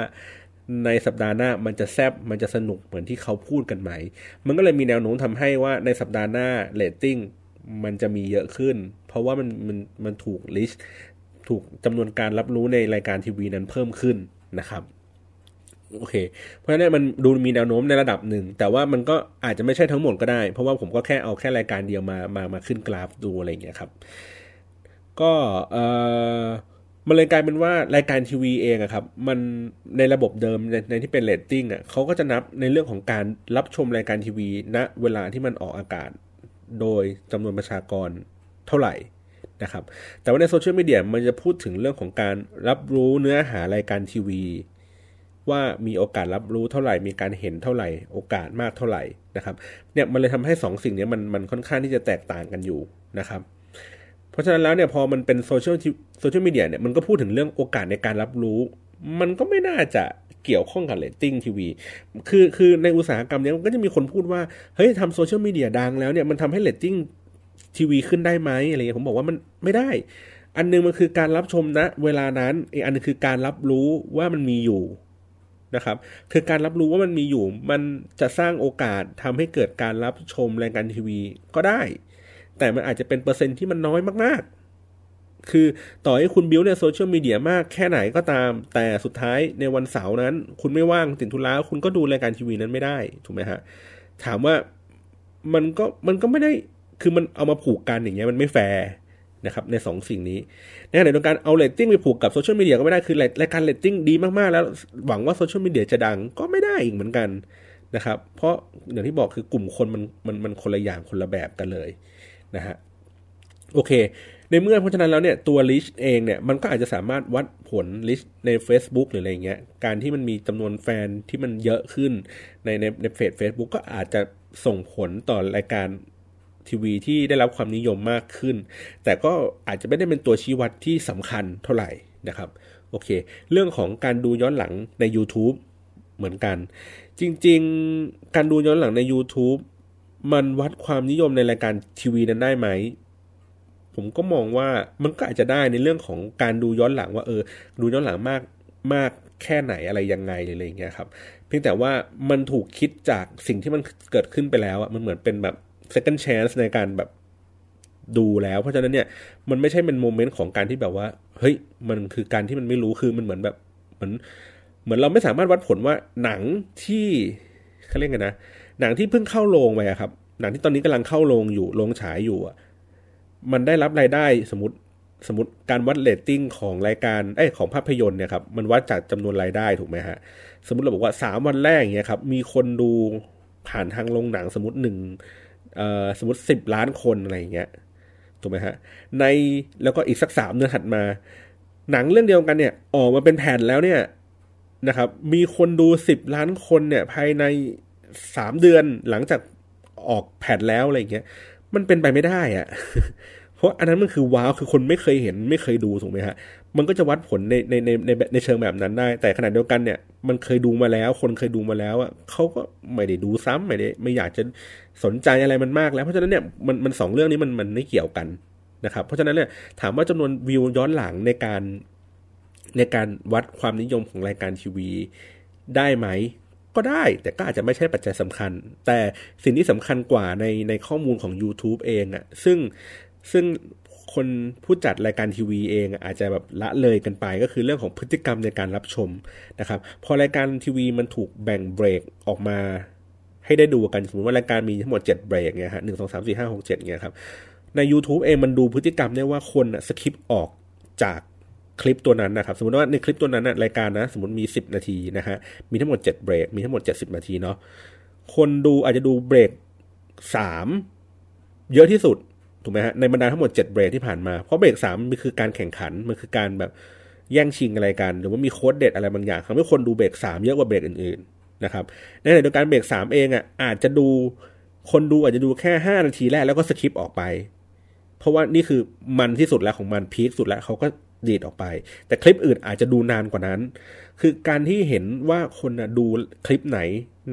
ในสัปดาห์หน้ามันจะแซบมันจะสนุกเหมือนที่เขาพูดกันไหม มันก็เลยมีแนวโน้มทำให้ว่าในสัปดาห์หน้าเรตติ้งมันจะมีเยอะขึ้น เพราะว่ามันมันมันถูก reachถูกจำนวนการรับรู้ในรายการทีวีนั้นเพิ่มขึ้นนะครับโอเค เพราะฉะนั้นมันดูมีแนวโน้มในระดับหนึ่ง แต่ว่ามันก็อาจจะไม่ใช่ทั้งหมดก็ได้ เพราะว่าผมก็แค่เอาแค่รายการเดียวมามามาขึ้นกราฟดูอะไรอย่างเงี้ยครับ ก็เออมันเลยกลายเป็นว่ารายการทีวีเองอะครับ มันในระบบเดิมในในที่เป็นเรตติ้งอะเขาก็จะนับในเรื่องของการรับชมรายการทีวีณนะเวลาที่มันออกอากาศ โดยจำนวนประชากรเท่าไหร่นะครับ แต่ว่าในโซเชียลมีเดียมันจะพูดถึงเรื่องของการรับรู้เนื้อหารายการทีวี ว่ามีโอกาสรับรู้เท่าไหร่ มีการเห็นเท่าไหร่ โอกาสมากเท่าไหร่นะครับ เนี่ยมันเลยทำให้2 สิ่งนี้มันมันค่อนข้างที่จะแตกต่างกันอยู่นะครับ เพราะฉะนั้นแล้วเนี่ยพอมันเป็นโซเชียลโซเชียลมีเดียเนี่ยมันก็พูดถึงเรื่องโอกาสในการรับรู้ มันก็ไม่น่าจะเกี่ยวข้องกับเรตติ้งทีวี คือคือในอุตสาหกรรมเนี้ยมันก็จะมีคนพูดว่า เฮ้ยทำโซเชียลมีเดียดังแล้วเนี่ยมันทำให้เรตติ้งทีวีขึ้นได้ไหมอะไรเงี้ยผมบอกว่ามันไม่ได้ อันนึงมันคือการรับชมนะเวลานั้นอีกอันนึงคือการรับรู้ว่ามันมีอยู่นะครับคือการรับรู้ว่ามันมีอยู่ มันจะสร้างโอกาสทำให้เกิดการรับชมรายการทีวีก็ได้ แต่มันอาจจะเป็นเปอร์เซ็นต์ที่มันน้อยมาก ๆ คือต่อให้คุณบิวเนี่ยโซเชียลมีเดียมากแค่ไหนก็ตาม แต่สุดท้ายในวันเสาร์นั้น คุณไม่ว่างติดธุระคุณก็ดูรายการทีวีนั้นไม่ได้ ถูกไหมฮะ ถามว่ามันก็มันก็ไม่ได้คือมันเอามาผูกกันอย่างเงี้ยมันไม่แฟร์นะครับใน2 สิ่งนี้ในขณะเดียวกันเอาเรตติ้งไปผูกกับโซเชียลมีเดียก็ไม่ได้คือรายการเรตติ้งดีมากๆ แล้วหวังว่าโซเชียลมีเดียจะดังก็ไม่ได้อีกเหมือนกันนะครับ เพราะอย่างที่บอกคือกลุ่มคนมันมันมันคนละอย่างคนละแบบกันเลย นะฮะโอเค ในเมื่อเพราะฉะนั้นแล้วเนี่ยตัว reach เองเนี่ยมันก็อาจจะสามารถวัดผล reach ใน Facebook หรืออะไรเงี้ยการที่มันมีจำนวนแฟนที่มันเยอะขึ้นในในในเฟซเฟซบุ๊กก็อาจจะส่งผลต่อรายการทีวีที่ได้รับความนิยมมากขึ้น แต่ก็อาจจะไม่ได้เป็นตัวชี้วัดที่สำคัญเท่าไหร่นะครับโอเค เรื่องของการดูย้อนหลังใน YouTube เหมือนกัน จริง ๆ การดูย้อนหลังใน YouTube มันวัดความนิยมในรายการทีวีนั้นได้ไหม ผมก็มองว่ามันก็อาจจะได้ในเรื่องของการดูย้อนหลังว่าเออ ดูย้อนหลังมากมากแค่ไหนอะไรยังไงอะไรอย่างเงี้ยครับ เพียงแต่ว่ามันถูกคิดจากสิ่งที่มันเกิดขึ้นไปแล้วอะมันเหมือนเป็นแบบ second chance ในการแบบดูแล้วเพราะฉะนั้นเนี่ยมันไม่ใช่เป็นโมเมนต์ของการที่แบบว่าเฮ้ยมันคือการที่มันไม่รู้คือมันเหมือนแบบเหมือนเหมือนเราไม่สามารถวัดผลว่าหนังที่เขาเรียกกันนะ หนังที่เพิ่งเข้าโรงไปครับ หนังที่ตอนนี้กำลังเข้าโรงอยู่โรงฉายอยู่อะมันได้รับรายได้สมมติสมมติการวัดเรตติ้งของรายการเอ้ของภาพยนตร์เนี่ยครับมันวัดจากจำนวนรายได้ถูกไหมฮะสมมติเราบอกว่าสามวันแรกเนี่ยครับมีคนดูผ่านทางโรงหนังสมมติหนึ่งสมมติสิบล้านคนอะไรอย่างเงี้ยถูกไหมฮะในแล้วก็อีกสักสามเดือนถัดมา หนังเรื่องเดียวกันเนี่ยออกมาเป็นแผ่นแล้วเนี่ยนะครับมีคนดูสิบล้านคนเนี่ยภายใน สามเดือนหลังจากออกแผ่นแล้วอะไรอย่างเงี้ยมันเป็นไปไม่ได้อะเพราะอันนั้นมันคือว้าวคือคนไม่เคยเห็นไม่เคยดูถูกไหมฮะมันก็จะวัดผลในในในในในเชิงแบบนั้นได้ แต่ขณะเดียวกันเนี่ย มันเคยดูมาแล้ว คนเคยดูมาแล้วอะเขาก็ไม่ได้ดูซ้ำไม่ได้ไม่อยากจะสนใจอะไรมันมากแล้วเพราะฉะนั้นเนี่ยมันมันสองเรื่องนี้มันมันไม่เกี่ยวกันนะครับ เพราะฉะนั้นเนี่ยถามว่าจำนวนวิวย้อนหลังในการในการวัดความนิยมของรายการทีวีได้ไหม ก็ได้ แต่ก็อาจจะไม่ใช่ปัจจัยสำคัญ แต่สิ่งที่สำคัญกว่าในในข้อมูลของ YouTube เองอะซึ่งซึ่งคนผู้จัดรายการทีวีเองอาจจะแบบละเลยกันไปก็คือเรื่องของพฤติกรรมในการรับชมนะครับ พอรายการทีวีมันถูกแบ่งเบรกออกมาให้ได้ดูกัน สมมติว่ารายการมีทั้งหมด 7 เบรกเนี่ยฮะหนึ่งสองสามสี่ห้าหกเจ็ดเนี่ยครับ ใน YouTube เองมันดูพฤติกรรมได้ว่าคนสคิปออกจาก คลิปตัวนั้นนะครับ สมมติว่าในคลิปตัวนั้นนะรายการนะ สมมติมี 10 นาทีนะฮะมีทั้งหมด 7 เบรก มีทั้งหมด 70 นาทีเนาะคนดูอาจจะดูเบรก 3 เยอะที่สุดถูกไหมฮะในบรรดาทั้งหมด 7 เบรกที่ผ่านมาเพราะเบรกสามมันคือการแข่งขันมันคือการแบบแย่งชิงอะไรกัน หรือว่ามีโค้ดเด็ดอะไรบางอย่างทำให้คนดูเบรกสามเยอะกว่าเบรกอื่นๆนะครับในขณะเดียวกันเบรกสามเองอะอาจจะดูคนดูอาจจะดูแค่ห้านาทีแรกแล้วก็สคิปออกไป เพราะว่านี่คือมันที่สุดแล้วของมันพีคสุดแล้วเขาก็ ดีดออกไป แต่คลิปอื่นอาจจะดูนานกว่านั้น คือการที่เห็นว่าคนดูคลิปไหน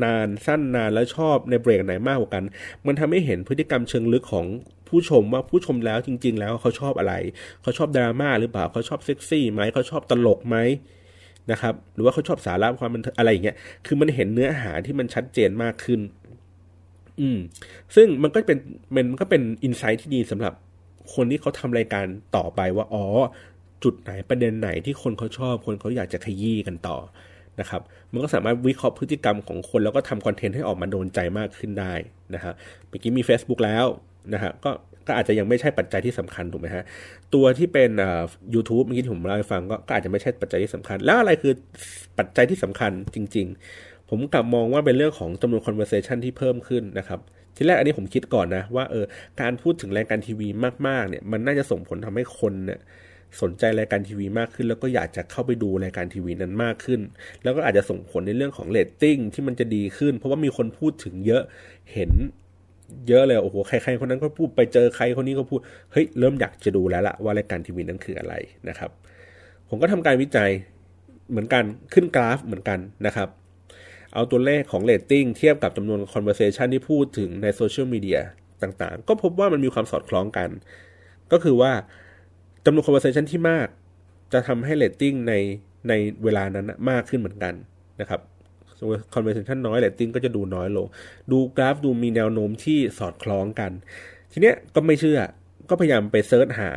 นานสั้นนานแล้วชอบในเบรกไหนมากกว่ากัน มันทำให้เห็นพฤติกรรมเชิงลึกของผู้ชมว่าผู้ชมแล้วจริง ๆ แล้วเขาชอบอะไร เขาชอบดราม่าหรือเปล่าเขาชอบเซ็กซี่ไหมเขาชอบตลกไหมนะครับหรือว่าเขาชอบสาระความมันอะไรอย่างเงี้ยคือมันเห็นเนื้อหาที่มันชัดเจนมากขึ้น อืม ซึ่งมันก็เป็นมันก็เป็นอินไซต์ที่ดีสำหรับคนที่เขาทำรายการต่อไปว่า อ๋อ จุดไหนประเด็นไหนที่คนเขาชอบ คนเขาอยากจะขยี้กันต่อนะครับมันก็สามารถวิเคราะห์พฤติกรรมของคน แล้วก็ทำคอนเทนต์ให้ออกมาโดนใจมากขึ้นได้นะครับเมื่อกี้มี Facebook แล้วนะฮะก็ก็อาจจะยังไม่ใช่ปัจจัยที่สำคัญถูกไหมฮะตัวที่เป็นอ่า YouTube เมื่อกี้ผมเล่าให้ฟังก็ก็อาจจะไม่ใช่ปัจจัยที่สำคัญ แล้วอะไรคือปัจจัยที่สำคัญจริง ๆ ผมกลับมองว่าเป็นเรื่องของจำนวน conversation ที่เพิ่มขึ้นนะครับทีแรกอันนี้ผมคิดก่อนนะว่าเออการพูดถึงรายการทีวีมากๆเนี่ยมันน่าจะส่งผลทำให้คนเนี่ย สนใจรายการทีวีมากขึ้น แล้วก็อยากจะเข้าไปดูรายการทีวีนั้นมากขึ้น แล้วก็อาจจะส่งผลในเรื่องของเรตติ้งที่มันจะดีขึ้น เพราะว่ามีคนพูดถึงเยอะเห็นเยอะเลยโอ้โหใครๆคนนั้นก็พูดไปเจอใครคนนี้ก็พูดเฮ้ยเริ่มอยากจะดูแล้วล่ะว่ารายการทีวีนั้นคืออะไรนะครับ ผมก็ทำการวิจัยเหมือนกันขึ้นกราฟเหมือนกันนะครับ เอาตัวเลขของเรตติ้งเทียบกับจำนวน conversation ที่พูดถึงในโซเชียลมีเดียต่างๆ ก็พบว่ามันมีความสอดคล้องกัน ก็คือว่า จำนวน conversation ที่มาก จะทำให้เรตติ้งในในเวลานั้นมากขึ้นเหมือนกันนะครับ conversation น้อยเรตติ้งก็จะดูน้อยลง ดูกราฟดูมีแนวโน้มที่สอดคล้องกัน ทีเนี้ยก็ไม่เชื่อก็พยายามไป search หา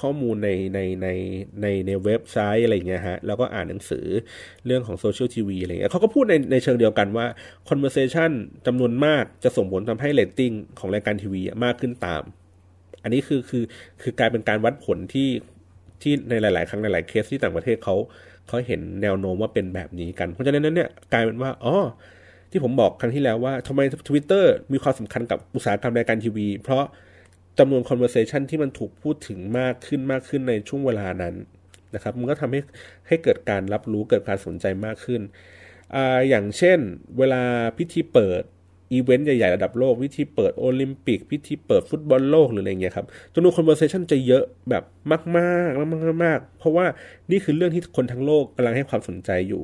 ข้อมูลในในในในในเว็บไซต์อะไรเงี้ยฮะ แล้วก็อ่านหนังสือเรื่องของ social TV อะไรเงี้ยเขาก็พูดในในเชิงเดียวกันว่า conversation จำนวนมากจะส่งผลทำให้เรตติ้งของรายการทีวีมากขึ้นตาม อันนี้คือคือคือกลายเป็นการวัดผลที่ที่ในหลาย ๆ ครั้งหลาย ๆ เคสที่ต่างประเทศเขาเขาเห็นแนวโน้มว่าเป็นแบบนี้กัน เพราะฉะนั้นเนี่ยกลายเป็นว่าอ๋อที่ผมบอกครั้งที่แล้วว่าทำไม Twitter มีความสำคัญกับอุตสาหกรรมรายการทีวี เพราะจำนวน conversation ที่มันถูกพูดถึงมากขึ้นมากขึ้นในช่วงเวลานั้นนะครับมันก็ทำให้ให้เกิดการรับรู้เกิดการสนใจมากขึ้นออย่างเช่น เวลาพิธีเปิด อีเวนต์ใหญ่ๆระดับโลกพิธีเปิดโอลิมปิกพิธีเปิดฟุตบอลโลกหรืออะไรเงี้ยครับจำนวน conversation จะเยอะแบบมากๆมากๆมากๆเพราะว่านี่คือเรื่องที่คนทั้งโลกกำลังให้ความสนใจอยู่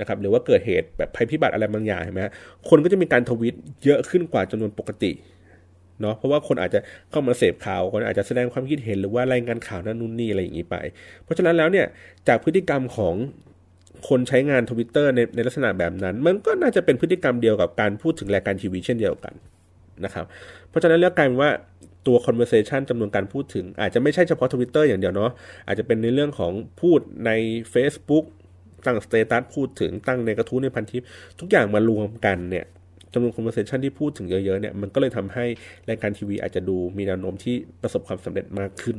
นะครับหรือว่าเกิดเหตุแบบภัยพิบัติอะไรบางอย่างเห็นไหมคนก็จะมีการทวิตเยอะขึ้นกว่าจำนวนปกติเนาะเพราะว่าคนอาจจะเข้ามาเสพข่าว คนอาจจะแสดงความคิดเห็นหรือว่ารายงานข่าวนั่นนู่นนี่อะไรอย่างนี้ไป เพราะฉะนั้นแล้วเนี่ยจากพฤติกรรมของ คนใช้งานทวิตเตอร์ในในลักษณะแบบนั้น มันก็น่าจะเป็นพฤติกรรมเดียวกับการพูดถึงรายการทีวีเช่นเดียวกันนะครับ เพราะฉะนั้นแล้วกลายเป็นว่าตัว conversation จำนวนการพูดถึง อาจจะไม่ใช่เฉพาะทวิตเตอร์อย่างเดียวเนาะอาจจะเป็นในเรื่องของพูดใน Facebook ตั้ง status พูดถึงตั้งในกระทู้ในพันทิป ทุกอย่างมารวมกันเนี่ยจำนวน conversation ที่พูดถึงเยอะๆเนี่ยมันก็เลยทำให้รายการทีวีอาจจะดูมีแนวโน้มที่ประสบความสำเร็จมากขึ้น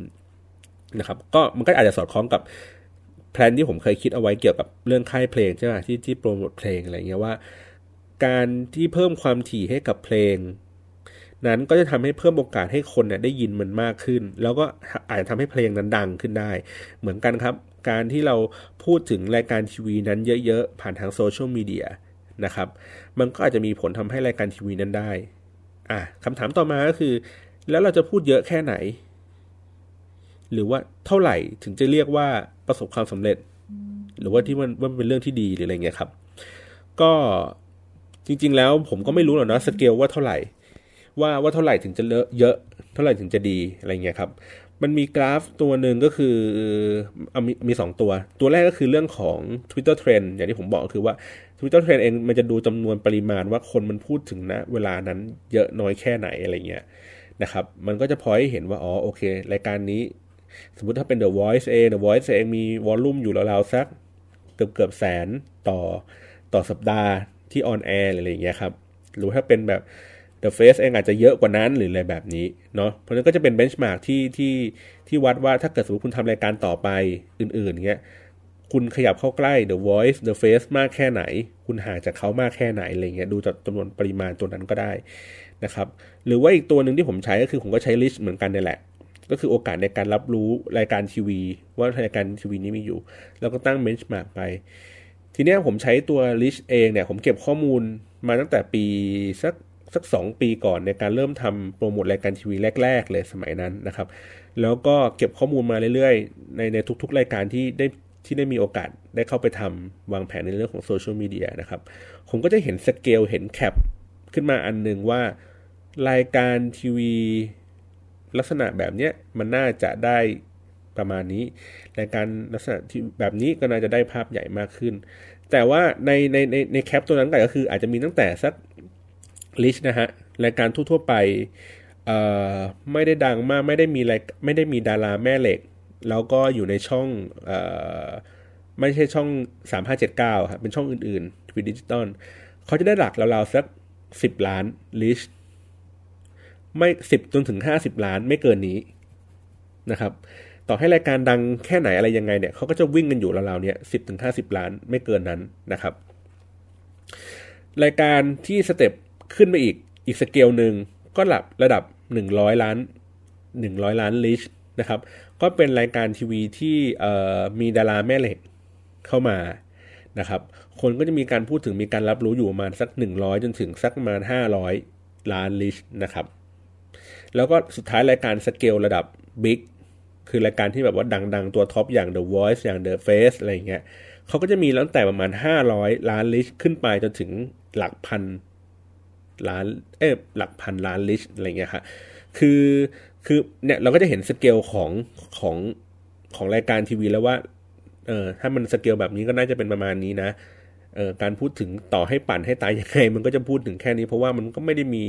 นะครับก็มันก็อาจจะสอดคล้องกับ plan ที่ผมเคยคิดเอาไว้เกี่ยวกับเรื่องค่ายเพลงใช่ไหมที่ที่โปรโมทเพลงอะไรเงี้ยว่า การที่เพิ่มความถี่ให้กับเพลง นั้นก็จะทำให้เพิ่มโอกาสให้คนเนี่ยได้ยินมันมากขึ้น แล้วก็อาจจะทำให้เพลงนั้นดังขึ้นได้ เหมือนกันครับ การที่เราพูดถึงรายการทีวีนั้นเยอะๆผ่านทางโซเชียลมีเดียนะครับ มันก็อาจจะมีผลทำให้รายการทีวีนั้นได้ อะคำถามต่อมาก็คือ แล้วเราจะพูดเยอะแค่ไหน หรือว่าเท่าไหร่ถึงจะเรียกว่า ประสบความสำเร็จ หรือว่าที่มันว่าเป็นเรื่องที่ดีหรืออะไรเงี้ยครับ ก็จริง ๆ แล้วผมก็ไม่รู้หรอกนะสเกลว่าเท่าไหร่ ว่าว่าเท่าไหร่ถึงจะเลอะเยอะเท่าไหร่ถึงจะดีอะไรเงี้ยครับ มันมีกราฟตัวหนึ่งก็คือเอามีมีสองตัว ตัวแรกก็คือเรื่องของ Twitter Trend อย่างที่ผมบอกคือว่า Twitter Trend เองมันจะดูจำนวนปริมาณว่าคนมันพูดถึงนะ เวลานั้นเยอะน้อยแค่ไหนอะไรเงี้ยนะครับ มันก็จะพอให้เห็นว่า อ๋อ โอเค รายการนี้ สมมติถ้าเป็น The Voice เอง The Voice เองมีวอลลุ่มอยู่ราวๆสักเกือบเกือบแสนต่อต่อสัปดาห์ที่ on air อะไรอย่างเงี้ยครับ หรือถ้าเป็นแบบ The Face เองอาจจะเยอะกว่านั้นหรืออะไรแบบนี้เนาะเพราะนั้นก็จะเป็น benchmark ที่ที่ที่วัดว่าถ้าเกิดสมมติคุณทำรายการต่อไปอื่นๆเงี้ยคุณขยับเข้าใกล้ The Voice The Face มากแค่ไหน คุณห่างจากเขามากแค่ไหนอะไรเงี้ยดูจากจำนวนปริมาณตัวนั้นก็ได้นะครับ หรือว่าอีกตัวหนึ่งที่ผมใช้ก็คือผมก็ใช้ reach เหมือนกันนี่แหละ ก็คือโอกาสในการรับรู้รายการทีวี ว่ารายการทีวีนี้มีอยู่ แล้วก็ตั้ง benchmark ไป ทีนี้ผมใช้ตัว reach เองเนี่ยผมเก็บข้อมูลมาตั้งแต่ปีสักสักสองปีก่อนในการเริ่มทำโปรโมทรายการทีวีแรก ๆ เลยสมัยนั้นนะครับ แล้วก็เก็บข้อมูลมาเรื่อยๆ ในในทุกๆ รายการที่ได้ที่ได้มีโอกาสได้เข้าไปทำวางแผนในเรื่องของโซเชียลมีเดียนะครับ ผมก็จะเห็นสเกลเห็น gap ขึ้นมาอันหนึ่งว่า รายการทีวี ลักษณะแบบเนี้ยมันน่าจะได้ประมาณนี้รายการลักษณะที่แบบนี้ก็น่าจะได้ภาพใหญ่มากขึ้น แต่ว่าในในในใน gap ตัวนั้นก็คืออาจจะมีตั้งแต่สัก reach นะฮะรายการทั่วๆไปเอ่อไม่ได้ดังมากไม่ได้มีรายไม่ได้มีดาราแม่เหล็ก แล้วก็อยู่ในช่องเอ่อไม่ใช่ช่อง 3579ครับเป็นช่องอื่นๆทีวีดิจิตอลเขาจะได้หลักราวๆสัก 10 ล้าน reach ไม่สิบจนถึงห้าสิบล้านไม่เกินนี้นะครับ ต่อให้รายการดังแค่ไหนอะไรยังไงเนี่ยเขาก็จะวิ่งกันอยู่ราวๆเนี้ยสิบถึงห้าสิบล้านไม่เกินนั้นนะครับ รายการที่ step ขึ้นไปอีกอีกสเกลหนึ่งก็หลักระดับหนึ่งร้อยล้านหนึ่งร้อยล้าน reach นะครับ ก็เป็นรายการทีวีที่มีดาราแม่เหล็กเข้ามานะครับ คนก็จะมีการพูดถึงมีการรับรู้อยู่ประมาณสักหนึ่งร้อยจนถึงสักประมาณห้าร้อยล้าน reach นะครับ แล้วก็สุดท้ายรายการสเกลระดับ big คือรายการที่แบบว่าดัง ๆ ตัว top อย่าง The Voice อย่าง The Face อะไรเงี้ยเขาก็จะมีตั้งแต่ประมาณ 500 ล้าน reach ขึ้นไปจนถึงหลักพันล้านเอ๊หลักพันล้าน reach อะไรเงี้ยค่ะคือคือเนี่ยเราก็จะเห็นสเกลของของของรายการทีวีแล้วว่าเออถ้ามันสเกลแบบนี้ก็น่าจะเป็นประมาณนี้นะเออการพูดถึงต่อให้ปั่นให้ตายยังไง มันก็จะพูดถึงแค่นี้เพราะว่ามันก็ไม่ได้มี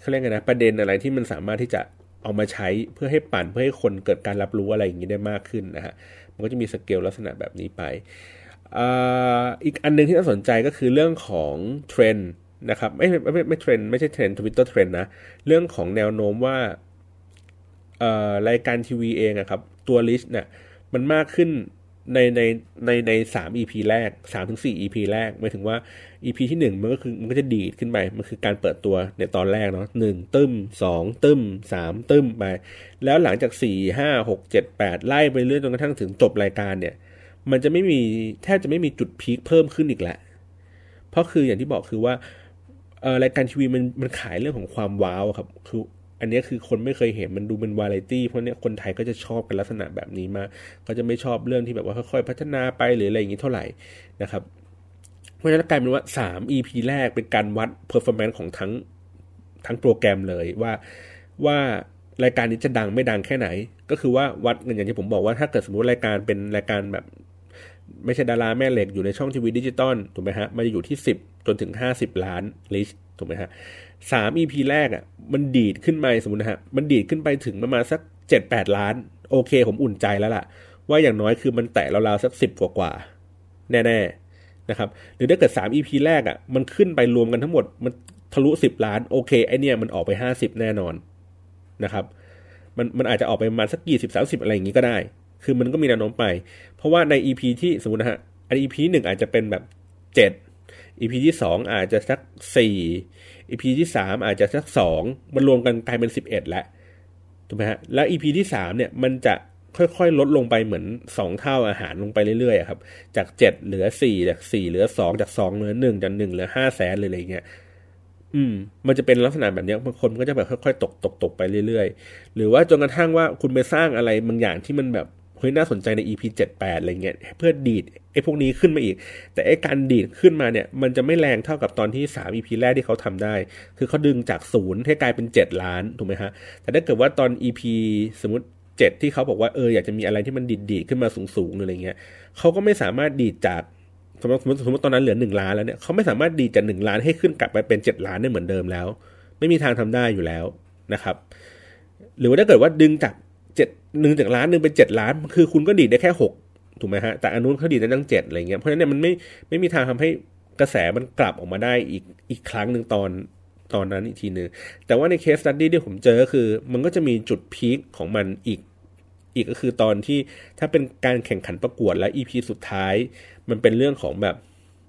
เขาเรียกไงนะประเด็นอะไรที่มันสามารถที่จะเอามาใช้เพื่อให้ปั่นเพื่อให้คนเกิดการรับรู้อะไรอย่างนี้ได้มากขึ้นนะฮะมันก็จะมีสเกลลักษณะแบบนี้ไปอีกอันนึงที่น่าสนใจก็คือเรื่องของเทรนด์นะครับไม่ไม่ไม่เทรนด์ไม่ใช่เทรนด์ทวิตเตอร์เทรนด์นะเรื่องของแนวโน้มว่ารายการทีวีเองอะครับตัวลิสต์เนี่ยมันมากขึ้น ในในในในสาม EP แรกสามถึงสี่ EP แรกหมายถึงว่า EP ที่หนึ่งมันก็คือมันก็จะดีดขึ้นไปมันคือการเปิดตัวในตอนแรกเนาะหนึ่งตึ้มสองตึ้มสามตึ้มไป แล้วหลังจากสี่ห้าหกเจ็ดแปดไล่ไปเรื่อยจนกระทั่งถึงจบรายการเนี่ย มันจะไม่มีแทบจะไม่มีจุดพีคเพิ่มขึ้นอีกแล้วเพราะคืออย่างที่บอกคือว่าเออรายการทีวีมันมันขายเรื่องของความ wow ครับ คือ อันนี้คือคนไม่เคยเห็นมันดูเป็นวาไรตี้เพราะเนี้ยคนไทยก็จะชอบกันลักษณะแบบนี้มาก็จะไม่ชอบเรื่องที่แบบว่าค่อยๆพัฒนาไปหรืออะไรอย่างนี้เท่าไหร่นะครับเพราะฉะนั้นกลายเป็นว่าสาม EP แรกเป็นการวัด performance ของทั้งทั้งโปรแกรมเลยว่าว่ารายการนี้จะดังไม่ดังแค่ไหน ก็คือว่าวัดอย่างที่ผมบอกว่าถ้าเกิดสมมติรายการเป็นรายการแบบ ไม่ใช่ดาราแม่เหล็กอยู่ในช่องทีวีดิจิตอลถูกไหมฮะมันจะอยู่ที่สิบจนถึงห้าสิบล้าน reach ถูกไหมฮะสาม EP แรกอะ มันดีดขึ้นไปสมมตินะฮะ มันดีดขึ้นไปถึงประมาณสักเจ็ดแปดล้าน โอเค ผมอุ่นใจแล้วล่ะ ว่าอย่างน้อยคือมันแตะราวๆสักสิบกว่าๆแน่ๆนะครับ หรือถ้าเกิดสาม EP แรกอะ มันขึ้นไปรวมกันทั้งหมด มันทะลุสิบล้าน โอเค ไอเนี่ยมันออกไปห้าสิบแน่นอนนะครับ มันมันอาจจะออกไปประมาณสักกี่สิบสามสิบอะไรอย่างนี้ก็ได้ คือมันก็มีแนวโน้มไป เพราะว่าใน EP ที่สมมตินะฮะอัน EP หนึ่งอาจจะเป็นแบบเจ็ด EP ที่สองอาจจะสักสี่ EP ที่สามอาจจะสักสองมันรวมกันกลายเป็นสิบเอ็ดแล้วถูกไหมฮะแล้ว EP ที่สามเนี่ยมันจะค่อยๆ ลดลงไปเหมือนสองเท่าอาหารลงไปเรื่อยๆครับ จากเจ็ดเหลือสี่จากสี่เหลือสองจากสองเหลือหนึ่งจากหนึ่งเหลือห้าแสนเลยอะไรเงี้ยอืม มันจะเป็นลักษณะแบบนี้บางคนก็จะแบบค่อยๆ ตกตกตกไปเรื่อยๆ หรือว่าจนกระทั่งว่าคุณไปสร้างอะไรบางอย่างที่มันแบบ เฮ้ยน่าสนใจใน EP 78อะไรเงี้ยเพื่อดีดไอ้พวกนี้ขึ้นมาอีก แต่ไอ้การดีดขึ้นมาเนี่ย มันจะไม่แรงเท่ากับตอนที่ 3 EP แรกที่เขาทำได้ คือเขาดึงจากศูนย์ให้กลายเป็น 7 ล้านถูกไหมฮะ แต่ถ้าเกิดว่าตอน EP สมมติ7ที่เขาบอกว่าเอออยากจะมีอะไรที่มันดีดดีขึ้นมาสูงๆอะไรเงี้ยเขาก็ไม่สามารถดีดจากสมมติสมมติสมมติตอนนั้นเหลือหนึ่งล้านแล้วเนี่ยเขาไม่สามารถดีจากหนึ่งล้านให้ขึ้นกลับไปเป็นเจ็ดล้านได้เหมือนเดิมแล้ว ไม่มีทางทำได้อยู่แล้วนะครับ หรือว่าถ้าเกิดว่าดึงจาก เจ็ดหนึ่งจากล้านหนึ่งเป็นเจ็ดล้าน คือคุณก็ดีดได้แค่หกถูกไหมฮะ แต่อันนู้นเขาดีดได้ตั้งเจ็ดอะไรเงี้ย เพราะฉะนั้นเนี่ยมันไม่ไม่มีทางทำให้กระแสมันกลับออกมาได้อีกอีกครั้งหนึ่งตอนตอนนั้นอีกทีนึง แต่ว่าในเคสตัดดี้ที่ผมเจอคือ มันก็จะมีจุดพีคของมันอีก อีกก็คือตอนที่ถ้าเป็นการแข่งขันประกวดและ EP สุดท้าย มันเป็นเรื่องของแบบ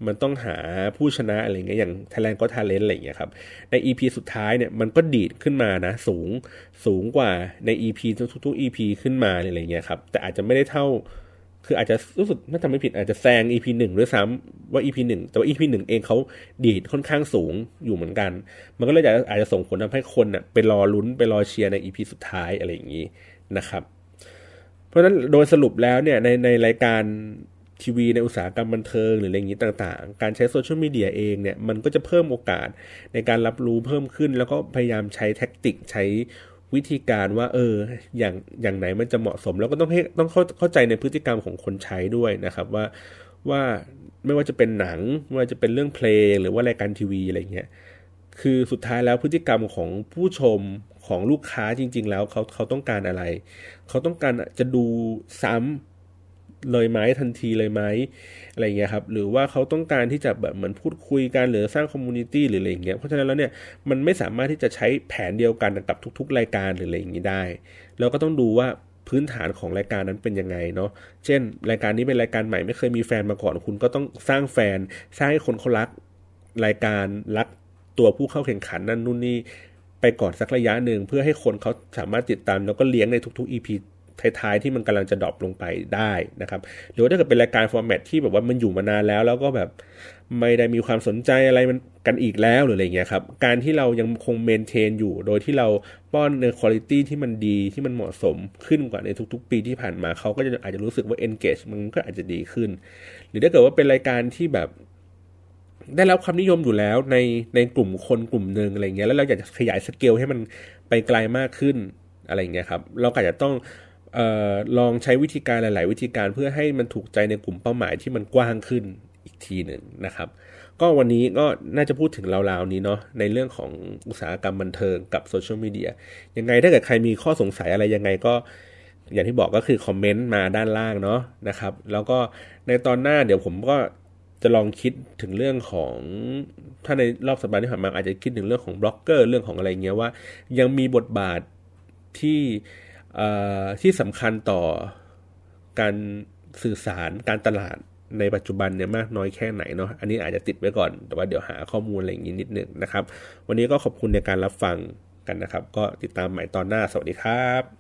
มันต้องหาผู้ชนะอะไรเงี้ยอย่าง Thailand ก็ Talent อะไรเงี้ยครับใน EP สุดท้ายเนี่ยมันก็ดีดขึ้นมานะสูงสูงกว่าใน EP ทุกๆ EP ขึ้นมาอะไรเงี้ยครับแต่อาจจะไม่ได้เท่าคืออาจจะรู้สึกน่าจะไม่ผิดอาจจะแซง EP หนึ่งด้วยซ้ำว่า EP หนึ่งแต่ว่า EP หนึ่งเองเขาดีดค่อนข้างสูงอยู่เหมือนกัน มันก็เลยอาจจะอาจจะส่งผลทำให้คนอะไปรอลุ้นไปรอเชียร์ใน EP สุดท้ายอะไรอย่างนี้นะครับ เพราะฉะนั้นโดยสรุปแล้วเนี่ยในในรายการ ทีวีในอุตสาหกรรมบันเทิงหรืออะไรอย่างนี้ต่างๆ การใช้โซเชียลมีเดียเองเนี่ยมันก็จะเพิ่มโอกาสในการรับรู้เพิ่มขึ้น แล้วก็พยายามใช้แท็กติกใช้วิธีการว่า เออ อย่างอย่างไหนมันจะเหมาะสม แล้วก็ต้องให้ต้องเข้าเข้าใจในพฤติกรรมของคนใช้ด้วยนะครับว่าว่าไม่ว่าจะเป็นหนังไม่ว่าจะเป็นเรื่องเพลงหรือว่ารายการทีวีอะไรเงี้ยคือสุดท้ายแล้วพฤติกรรมของผู้ชมของลูกค้าจริง ๆ แล้วเขาเขาต้องการอะไร เขาต้องการจะดูซ้ำ เลยไหมทันทีเลยไหมอะไรเงี้ยครับหรือว่าเขาต้องการที่จะแบบเหมือนพูดคุยกันหรือสร้างคอมมูนิตี้หรืออะไรเงี้ยเพราะฉะนั้นแล้วเนี่ยมันไม่สามารถที่จะใช้แผนเดียวกันกับทุก ๆ รายการหรืออะไรอย่างนี้ได้ แล้วก็ต้องดูว่าพื้นฐานของรายการนั้นเป็นยังไงเนาะ เช่น รายการนี้เป็นรายการใหม่ไม่เคยมีแฟนมาก่อน คุณก็ต้องสร้างแฟน สร้างให้คนเขารักรายการรักตัวผู้เข้าแข่งขันนั่นนู่นนี่ไปก่อนสักระยะหนึ่งเพื่อให้คนเขาสามารถติดตามแล้วก็เลี้ยงในทุกๆ EP ท้ายๆที่มันกำลังจะดรอปลงไปได้นะครับหรือว่าถ้าเกิดเป็นรายการฟอร์แมตที่แบบว่ามันอยู่มานานแล้ว แล้วก็แบบไม่ได้มีความสนใจอะไรมันกันอีกแล้วหรืออะไรเงี้ยครับการที่เรายังคงเมนเทนอยู่ โดยที่เราป้อนในคุณภาพที่มันดีที่มันเหมาะสมขึ้นกว่าในทุก ๆ ปีที่ผ่านมาเขาก็จะอาจจะรู้สึกว่า engage มันก็อาจจะดีขึ้น หรือถ้าเกิดว่าเป็นรายการที่แบบได้รับความนิยมอยู่แล้วในในกลุ่มคนกลุ่มหนึ่งอะไรเงี้ยแล้วเราอยากจะขยายสเกลให้มันไปไกลมากขึ้นอะไรเงี้ยครับ เราอาจจะต้อง ออลองใช้วิธีการหลาย ๆ วิธีการเพื่อให้มันถูกใจในกลุ่มเป้าหมายที่มันกว้างขึ้นอีกทีหนึ่งนะครับ ก็วันนี้ก็น่าจะพูดถึงราวๆนี้เนาะในเรื่องของอุตสาหกรรมบันเทิงกับโซเชียลมีเดียยังไงถ้าเกิดใครมีข้อสงสัยอะไรยังไงก็อย่างที่บอกก็คือคอมเมนต์มาด้านล่างเนาะนะครับ แล้วก็ในตอนหน้าเดี๋ยวผมก็จะลองคิดถึงเรื่องของถ้าในรอบสัปดาห์ที่ผ่านมาอาจจะคิดถึงเรื่องของบล็อกเกอร์เรื่องของอะไรเงี้ยว่า ยังมีบทบาทที่ ที่สำคัญต่อการสื่อสารการตลาดในปัจจุบันเนี่ยมากน้อยแค่ไหนเนาะอันนี้อาจจะติดไว้ก่อน แต่ว่าเดี๋ยวหาข้อมูลอะไรอย่างนี้นิดนึงนะครับ วันนี้ก็ขอบคุณในการรับฟังกันนะครับ ก็ติดตามใหม่ตอนหน้าสวัสดีครับ